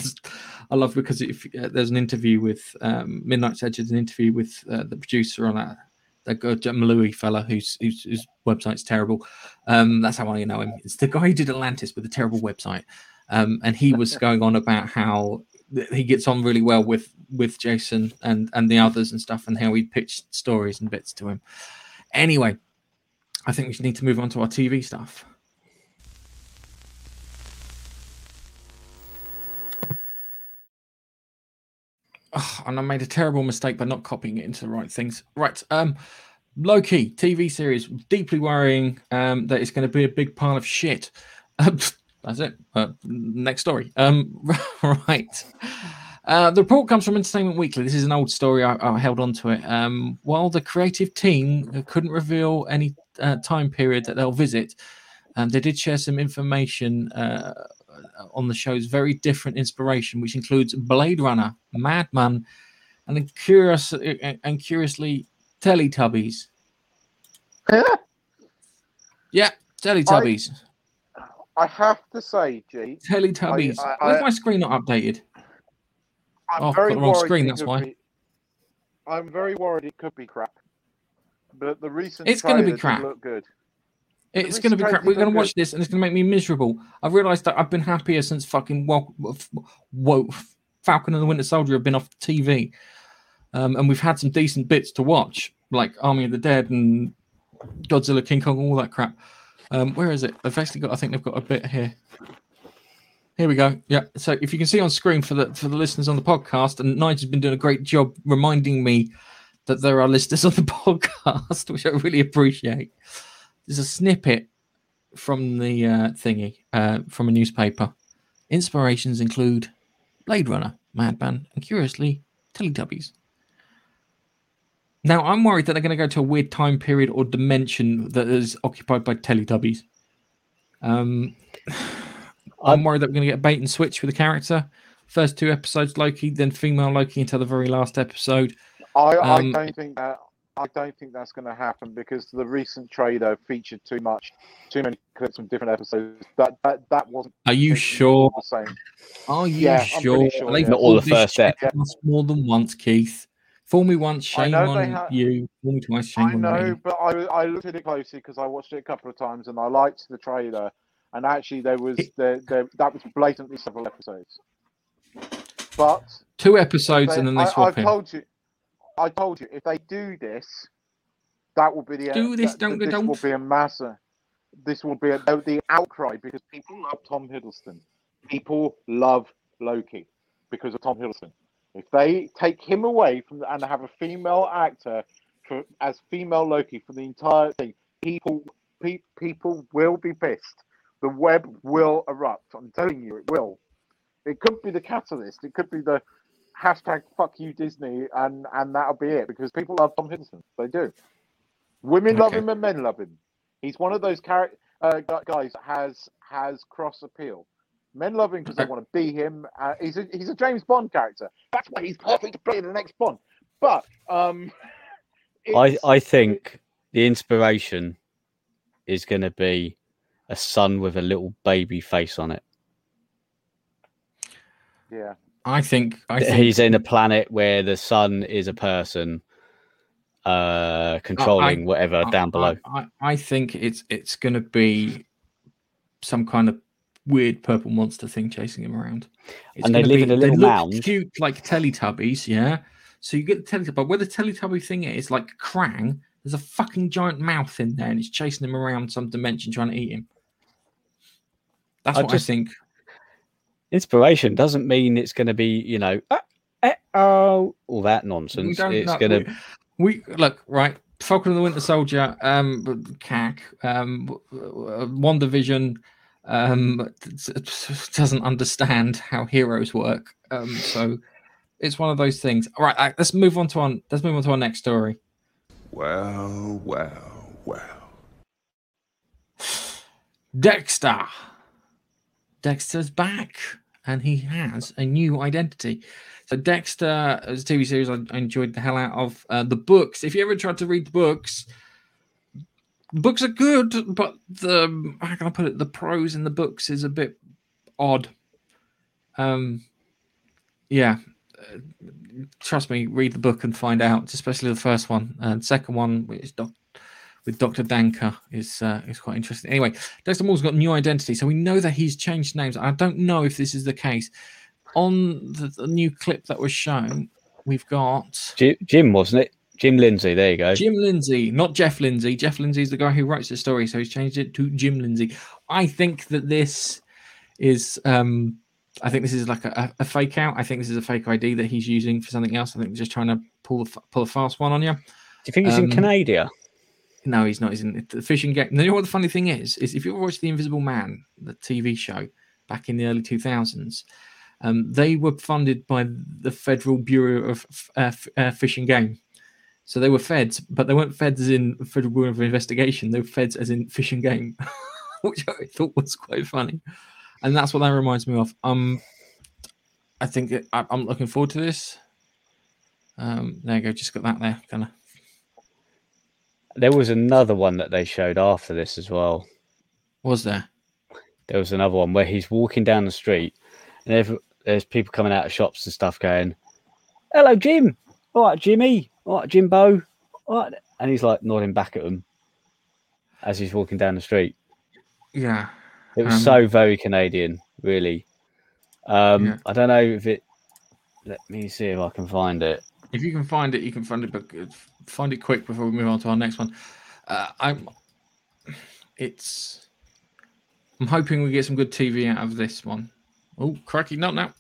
I love because if uh, there's an interview with um, Midnight's Edge, there's an interview with uh, the producer on that. That good Malui fella whose, whose whose website's terrible. Um, that's how I know him. It's the guy who did Atlantis with a terrible website. Um, and he was going on about how he gets on really well with with Jason and and the others and stuff, and how he pitched stories and bits to him. Anyway, I think we need to move on to our TV stuff. Oh, and I made a terrible mistake by not copying it into the right things. Right. Um, Loki TV series deeply worrying um, that it's going to be a big pile of shit. That's it. Uh, next story. Um, right. Uh, the report comes from Entertainment Weekly. This is an old story. I, I held on to it. Um, while the creative team couldn't reveal any uh, time period that they'll visit, um, they did share some information uh, on the show's very different inspiration, which includes Blade Runner, Mad Men, and curious and curiously Teletubbies. yeah, Teletubbies. I have to say, G. Teletubbies. I- I- Why is my screen not updated? I'm Oh, I've very got the wrong screen, that's why. be- I'm very worried it could be crap. But the recent It's gonna be crap. Look good. It's going to be crap. We're going to watch this, and it's going to make me miserable. I've realised that I've been happier since fucking well, Wo- Falcon and the Winter Soldier have been off TV, um, and we've had some decent bits to watch, like Army of the Dead and Godzilla, King Kong, all that crap. Um, where is it? They've actually got. I think they've got a bit here. Here we go. Yeah. So if you can see on screen for the for the listeners on the podcast, and Nigel's been doing a great job reminding me that there are listeners on the podcast, which I really appreciate. There's a snippet from the uh, thingy uh, from a newspaper. Inspirations include Blade Runner, Mad Men, and curiously, Teletubbies. Now, I'm worried that they're going to go to a weird time period or dimension that is occupied by Teletubbies. Um, I'm worried that we're going to get bait and switch with the character. First two episodes Loki, then female Loki until the very last episode. I, Um, I don't think that I don't think that's going to happen because the recent trailer featured too much, too many clips from different episodes. That that that wasn't. Are you sure? The same. Are you Yeah, I'm sure? sure, They've yeah. Not all the first shit ep. us more than once, Keith. Fool me once, shame on ha- you. Fool me twice, shame I on know, me. but I I looked at it closely because I watched it a couple of times and I liked the trailer. And actually, there was there, there that was blatantly several episodes. But Two episodes they- and then they I, swap I've in. told you, I told you, if they do this, that will be the Do this, that- don't go, this will don't. be a massive. This will be a, the outcry because people love Tom Hiddleston. People love Loki because of Tom Hiddleston. If they take him away from the, and have a female actor for, as female Loki for the entire thing, people pe- people will be pissed. The web will erupt. I'm telling you, it will. It could be the catalyst. It could be the hashtag fuck you Disney, and and that'll be it because people love Tom Hiddleston. They do. Women love him and men love him. He's one of those char- uh, guys that has has cross appeal. Men love him because they want to be him. Uh, he's a he's a James Bond character. That's why he's perfect to play in the next Bond. But um, I, I think the inspiration is going to be a sun with a little baby face on it. yeah. I think I That think He's in a planet where the sun is a person uh, controlling whatever I- down below. I, I, I think it's it's going to be some kind of weird purple monster thing chasing him around. It's And they gonna live be- in a little mound. cute like Teletubbies, yeah. So you get the Teletubby, but where the Teletubby thing is, like Krang, there's a fucking giant mouth in there, and it's chasing him around some dimension, trying to eat him. That's I what just- I think. Inspiration doesn't mean it's going to be, you know, uh, eh, oh, all that nonsense. It's going to. we, we look right. Falcon and the Winter Soldier, um, CAC, um, WandaVision, um, t- t- doesn't understand how heroes work. Um, so it's one of those things. All right, uh, let's move on to our let's move on to our next story. Well, well, well. Dexter. Dexter's back, and he has a new identity. So Dexter is a TV series I, I enjoyed the hell out of. Uh, the books, if you ever tried to read the books, books are good, but the how can I put it? The prose in the books is a bit odd. Um, yeah, uh, trust me, read the book and find out. Especially the first one and second one, which is Doc- with Doctor Danco, is uh, is quite interesting. Anyway, Dexter Moore's got new identity, so we know that he's changed names. I don't know if this is the case. On the, the new clip that was shown, we've got Jim, Jim, wasn't it? Jim Lindsay. There you go. Jim Lindsay, not Jeff Lindsay. Jeff Lindsay is the guy who writes the story, so he's changed it to Jim Lindsay. I think that this is, um, I think this is like a, a fake out. I think this is a fake ID that he's using for something else. I think he's just trying to pull the, pull a fast one on you. Do you think he's in Um, Canada? No, he's not. He's in the fishing game. You know what the funny thing is? Is if you watched The Invisible Man, the TV show back in the early 2000s, um, they were funded by the Federal Bureau of uh, uh, Game. So they were feds, but they weren't feds as in Federal Bureau of Investigation. They were feds as in Fish and Game, which I thought was quite funny. And that's what that reminds me of. Um, I think it, I, I'm looking forward to this. Um, there you go. Just got that there. Kind of. There was another one that they showed after this as well. Was there? There was another one where he's walking down the street, and every, there's people coming out of shops and stuff going, "Hello, Jim. All right, Jimmy. All right, Jimbo. All right," and he's like nodding back at them as he's walking down the street. Yeah. It was Um, so very Canadian, really. Um, Yeah. I don't know if it. Let me see if I can find it. If you can find it, you can find it, but uh, find it quick before we move on to our next one. Uh, I'm. It's. I'm hoping we get some good TV out of this one. Oh, crikey, not now.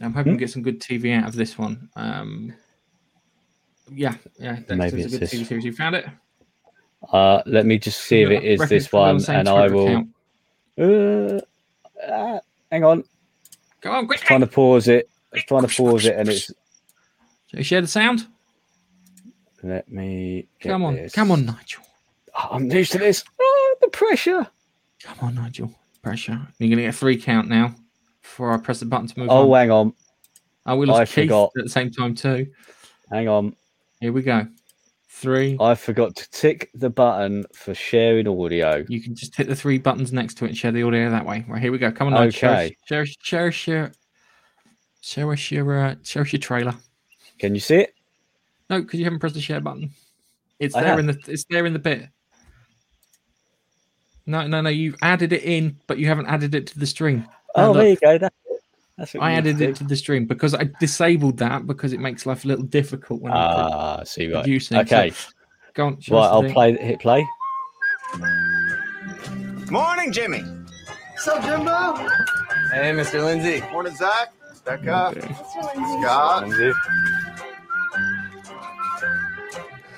I'm hoping we get some good TV out of this one. Um, yeah, yeah, Maybe a it's good this. TV series. You found it? Uh, let me just see if it is this it's probably on one, and I will. Uh, uh, hang on. Go on, quick. Trying to pause it. Trying to pause it, and it's. Shall we share the sound? Let me. Come on, this. come on, Nigel. Oh, I'm used to this. Oh, the pressure. Come on, Nigel. Pressure. You're gonna get a three count now before I press the button to move Oh, on. hang on. I will lost I Keith forgot. at the same time too. Hang on. Here we go. Three. I forgot to tick the button for sharing audio. You can just hit the three buttons next to it and share the audio that way. Right here we go. Come on, Nigel. Share, Okay. share, share, share, share, us your, uh, share your trailer. Can you see it? No, because you haven't pressed the share button. It's I there have. in the. It's there in the bit. No, no, no. You've added it in, but you haven't added it to the stream. Oh, No, there you go. That's it. That's what I added to it to the stream because I disabled that because it makes life a little difficult when I'm Ah, I see right. producing. So, Okay. go on. show Right, us I'll thing. play. Hit play. Morning, Jimmy. What's up, Jimbo? Hey, Mr. Lindsay. Morning, Zach. Becca. Mr. Lindsay. Scott. Lindsay.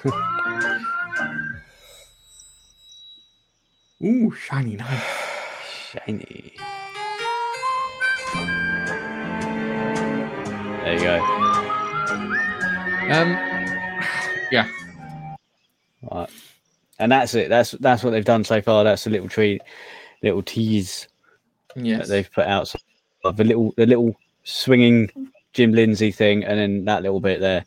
Ooh, shiny knife. Shiny. There you go. Um, yeah. Right. And that's it. That's that's what they've done so far. That's a little treat, little tease Yes. that they've put out. Of the little the little swinging Jim Lindsay thing, and then that little bit there.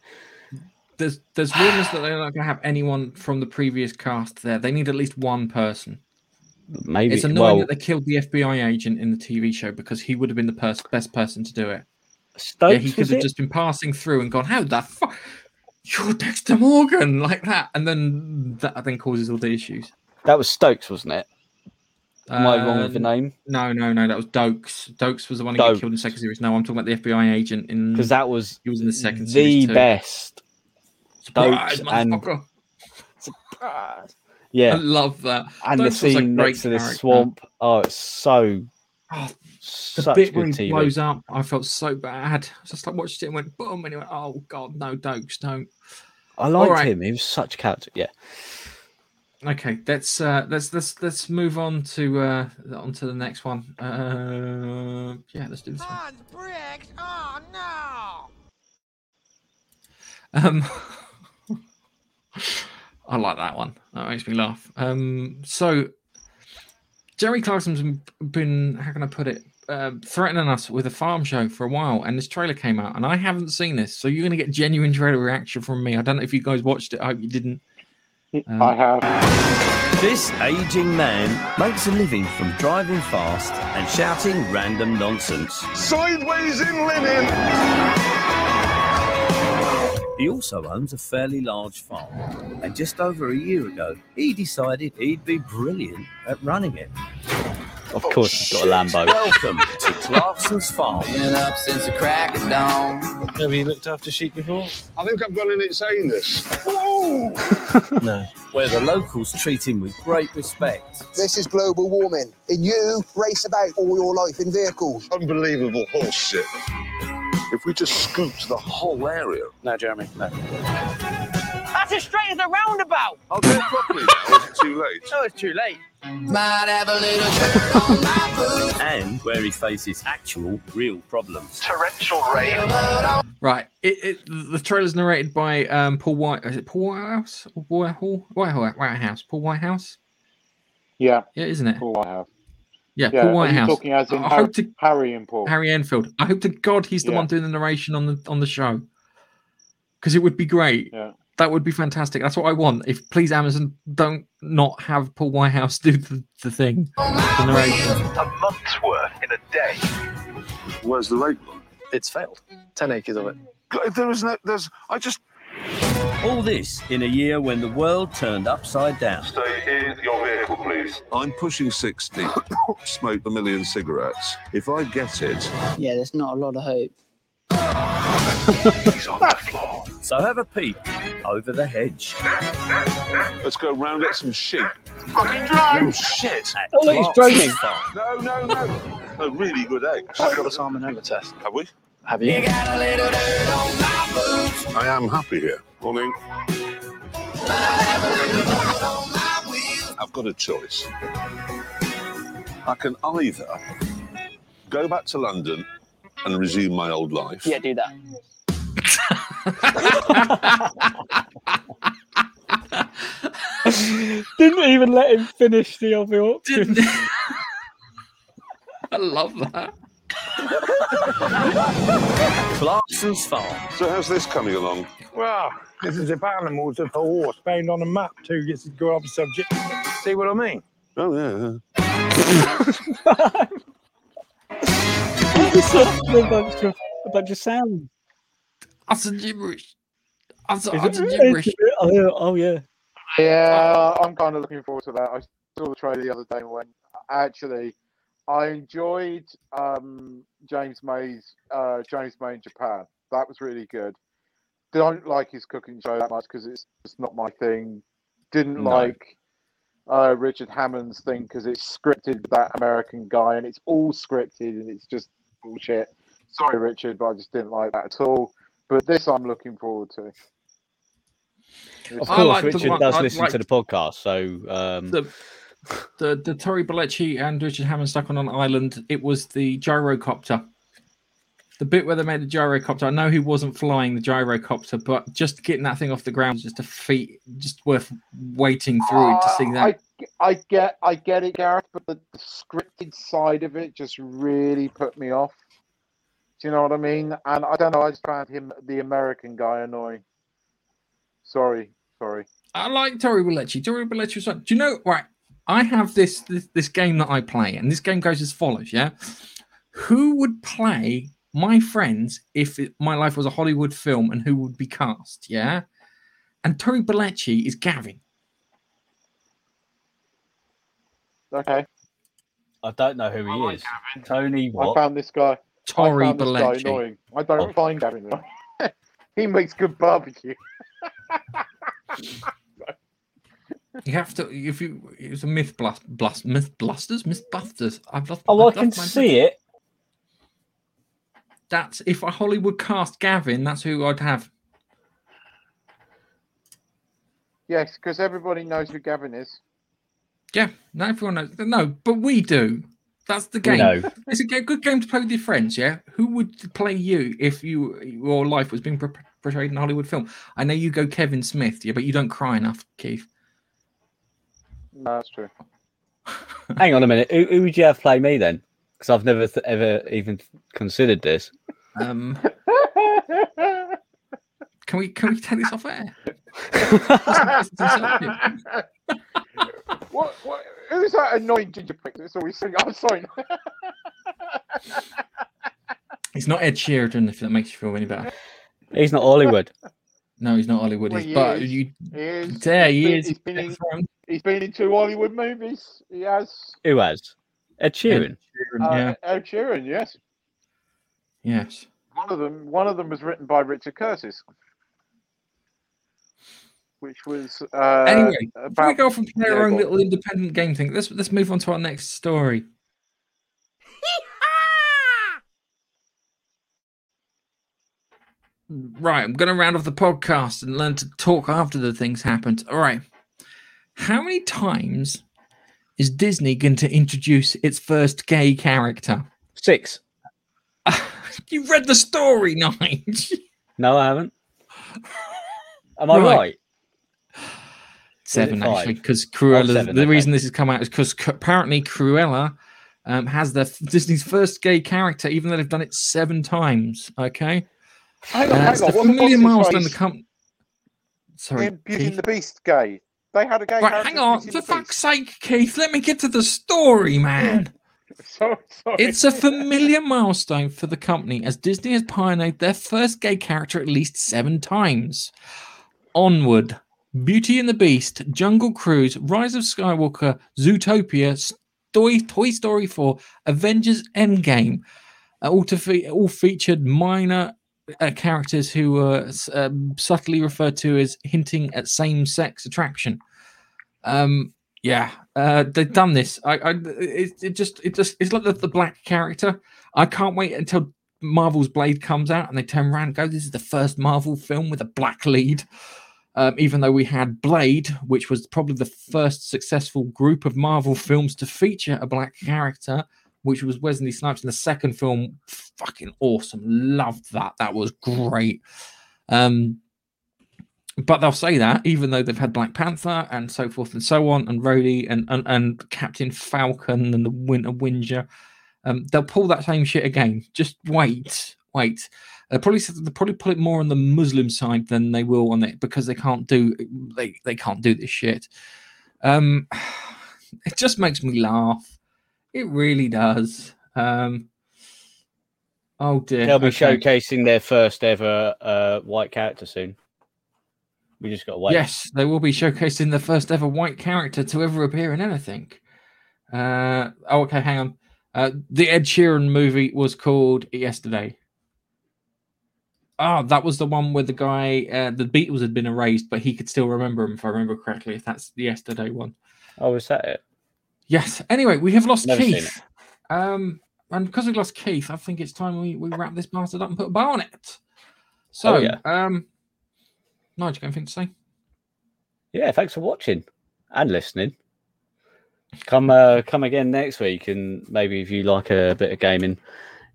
There's there's rumors that they're not going to have anyone from the previous cast there. They need at least one person. Maybe It's annoying well, that they killed the FBI agent in the TV show because he would have been the pers- best person to do it. Stokes, yeah, he could have it? just been passing through and gone, "How the fuck? You're Dexter Morgan," like that, and then that then causes all the issues. that was Stokes, wasn't it? Am I wrong with the Uh, name? No, no, no. That was Doakes. Doakes was the one who got killed in the second series. No, I'm talking about the FBI agent in Because that was he was in the second the series too. best. Surprise, Stokes and motherfucker. yeah, I love that. and the Doakes was scene great next to the swamp. Oh, it's so Oh, the such bit good where he blows up, I felt so bad. I just like watched it and went boom, and he went, "Oh God, no, Doakes, don't." I liked Alright. him. He was such a character. Yeah. Okay, let's uh, let's let's let's move on to uh, on to the next one. Uh, yeah, let's do this one. bricks. Oh no. Um, I like that one. That makes me laugh. Um, so Jerry Clarkson's been- been how can I put it? Uh, threatening us with a farm show for a while, and this trailer came out, and I haven't seen this, so you're going to get genuine trailer reaction from me. I don't know if you guys watched it. I hope you didn't. Um, I have. This aging man makes a living from driving fast and shouting random nonsense. Sideways in linen. He also owns a fairly large farm, and just over a year ago, he decided he'd be brilliant at running it. Of course, he's got a Lambo. Oh, Welcome to Clarkson's Farm. Been up since the crack of dawn. Have you looked after sheep before? I think I've gone in it saying this. No. Where the locals treat him with great respect. This is global warming, and you race about all your life in vehicles. Unbelievable horse shit. If we just scooped the whole area. No, Jeremy, no. That's as straight as a roundabout. I'll do it properly now. Is it too late? No, it's too late. Might have a little dirt on my boots. And where he faces actual, real problems. Torrential rain. Right. It, it the trailer's narrated by um Paul White. Is it Paul Whitehouse? Or Whitehall? Whitehall? Whitehouse? Paul Whitehouse? Yeah, Yeah, isn't it? Paul Whitehouse. Yeah, Yeah, Paul Whitehouse. talking as in I Har- hope to Harry and Paul. Harry Enfield. I hope to God he's the Yeah. one doing the narration on the on the show. Because it would be great. Yeah. That would be fantastic. That's what I want. If please Amazon don't not have Paul Whitehouse do the, the thing. The narration. A month's worth in a day. Where's the rate? It's failed. Ten acres of it. There is no. There's. I just. All this in a year when the world turned upside down. Stay in your vehicle, please. I'm pushing 60. Smoked a million cigarettes. If I get it. Yeah, there's not a lot of hope. He's on the floor. So have a peek over the hedge. Let's go round get some sheep. Fucking Oh shit! Oh, look, it's droning. No, no, no. No, really good eggs. I've got a salmonella test. Have we? Have you? got a little dirt on my boots. I am happy here. Morning. I've got a choice. I can either go back to London and resume my old life. Yeah, do that. Didn't even let him finish the other option. I love that. Clarkson's Farm. So how's this coming along? Well, this is about animals of a horse found on a map too. This is go off subject. See what I mean? Oh yeah. It's a bunch of a bunch of sound. That's a gibberish. That's a, that's a gibberish. Oh, yeah, oh yeah. Yeah, I'm kind of looking forward to that. I saw the trailer the other day and went, actually, I enjoyed um, James May's uh, James May in Japan. That was really good. Don't like his cooking show that much because it's just not my thing. Didn't No. like uh, Richard Hammond's thing because it's scripted with that American guy and it's all scripted and it's just bullshit. Sorry, Richard, but I just didn't like that at all. But this I'm looking forward to. Of I course, like Richard one- does I listen like- to the podcast, so um, the the the Tory Belleci and Richard Hammond stuck on an island. It was the gyrocopter. the bit where they made the gyrocopter. I know he wasn't flying the gyrocopter, but just getting that thing off the ground was just a feat, just worth waiting through to see Uh, that. I, I get I get it, Gareth, but the, the scripted side of it just really put me off. Do you know what I mean? And I don't know. I just found him, the American guy, annoying. Sorry, sorry. I like Tory Belleci. Tory Belleci was like, do you know, right? I have this, this this game that I play, and this game goes as follows. Yeah, who would play my friends if it, my life was a Hollywood film, and who would be cast? Yeah, and Tory Belleci is Gavin. Okay. I don't know who he is. Tony I what? found this guy. Tori I found this guy Bellecci. annoying. I don't oh. find Gavin. he makes good barbecue. You have to if you it was a myth blast blast myth blasters mythbusters. I've lost. Oh, I I've can lost my- see it. That's if a Hollywood cast Gavin, that's who I'd have. Yes, because everybody knows who Gavin is. Yeah, no, everyone knows. No, but we do. That's the game. know. It's a good game to play with your friends. Yeah, who would play you if you your life was being portrayed in a Hollywood film? I know you go Kevin Smith, yeah, but you don't cry enough, Keith. No, that's true. Hang on a minute. Who, who would you have play me then? Because I've never th- ever even considered this. Um, can we can we take this off air? what, what, who's that annoying ginger prick that's always singing? I'm sorry. It's not Ed Sheeran, if that makes you feel any better. He's not Hollywood. No, he's not Hollywood. Well, he's, he but is. you, He is. there he He's is. been- He's been, in, he's been in two Hollywood movies. He has. Who has? Ed Sheeran. Uh, yeah. Ed Sheeran, yes. Yes. One of them. One of them was written by Richard Curtis, which was uh, anyway, before we go from and play Yeah, our own little independent game thing, let's let's move on to our next story. Right, I'm going to round off the podcast and learn to talk after the things happened. All right. How many times is Disney going to introduce its first gay character? Six. You read the story, Nige. No, I haven't. Am I Right. right? Seven actually, because Cruella. Oh, seven, the okay. reason this has come out is because apparently Cruella um, has the Disney's first gay character, even though they've done it seven times. Okay, Hang on, Uh, hang it's on. the What the familiar boss's milestone. The face? com- Sorry, in Beauty and the Beast gay. They had a gay Right, hang on. For fuck's sake, Keith, let me get to the story, man. Beast. Sorry, sorry. It's a familiar milestone for the company as Disney has pioneered their first gay character at least seven times. Onward, Beauty and the Beast, Jungle Cruise, Rise of Skywalker, Zootopia, Toy, Toy Story 4, Avengers Endgame, uh, all, to fe- all featured minor uh, characters who were um, subtly referred to as hinting at same sex attraction. Um, yeah, uh, they've done this. I, I it, it just, it just, it's like the, the black character. I can't wait until Marvel's Blade comes out and they turn around go, "This is the first Marvel film with a black lead." Um, even though we had Blade, which was probably the first successful group of Marvel films to feature a black character, which was Wesley Snipes in the second film, fucking awesome. Loved that. That was great. Um, but they'll say that even though they've had Black Panther and so forth and so on, and Rhodey and and, and Captain Falcon and the Winter Winger, um, they'll pull that same shit again. Just wait, wait. They'll probably they'll probably pull it more on the Muslim side than they will on it because they can't do they they can't do this shit. Um, it just makes me laugh. It really does. Um, oh dear. They'll be okay. showcasing their first ever uh, white character soon. We just got to wait. Yes, they will be showcasing the first ever white character to ever appear in anything. Uh, oh, okay, hang on. Uh, the Ed Sheeran movie was called Yesterday. Oh, that was the one where the guy, uh, the Beatles had been erased, but he could still remember him, if I remember correctly. If that's the Yesterday one. Oh, is that it? Yes. Anyway, we have lost Never Keith. Um, and because we've lost Keith, I think it's time we, we wrap this bastard up and put a bow on it. So, Oh, yeah. um, Nigel, got anything to say? Yeah, thanks for watching and listening. Come uh, come again next week, and maybe if you like a bit of gaming,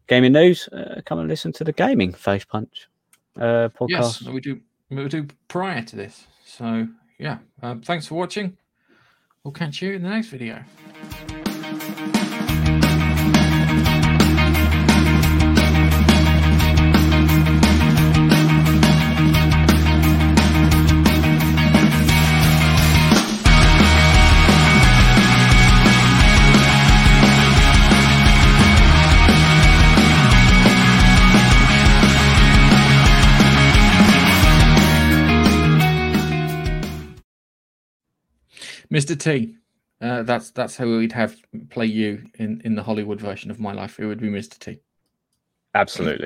gaming news, uh, come and listen to the gaming face punch uh, podcast. Yes, we do. We do prior to this. So yeah, um, thanks for watching. We'll catch you in the next video. Mr. T. Uh, that's that's how we'd have play you in in the Hollywood version of my life. It would be Mr. T. Absolutely.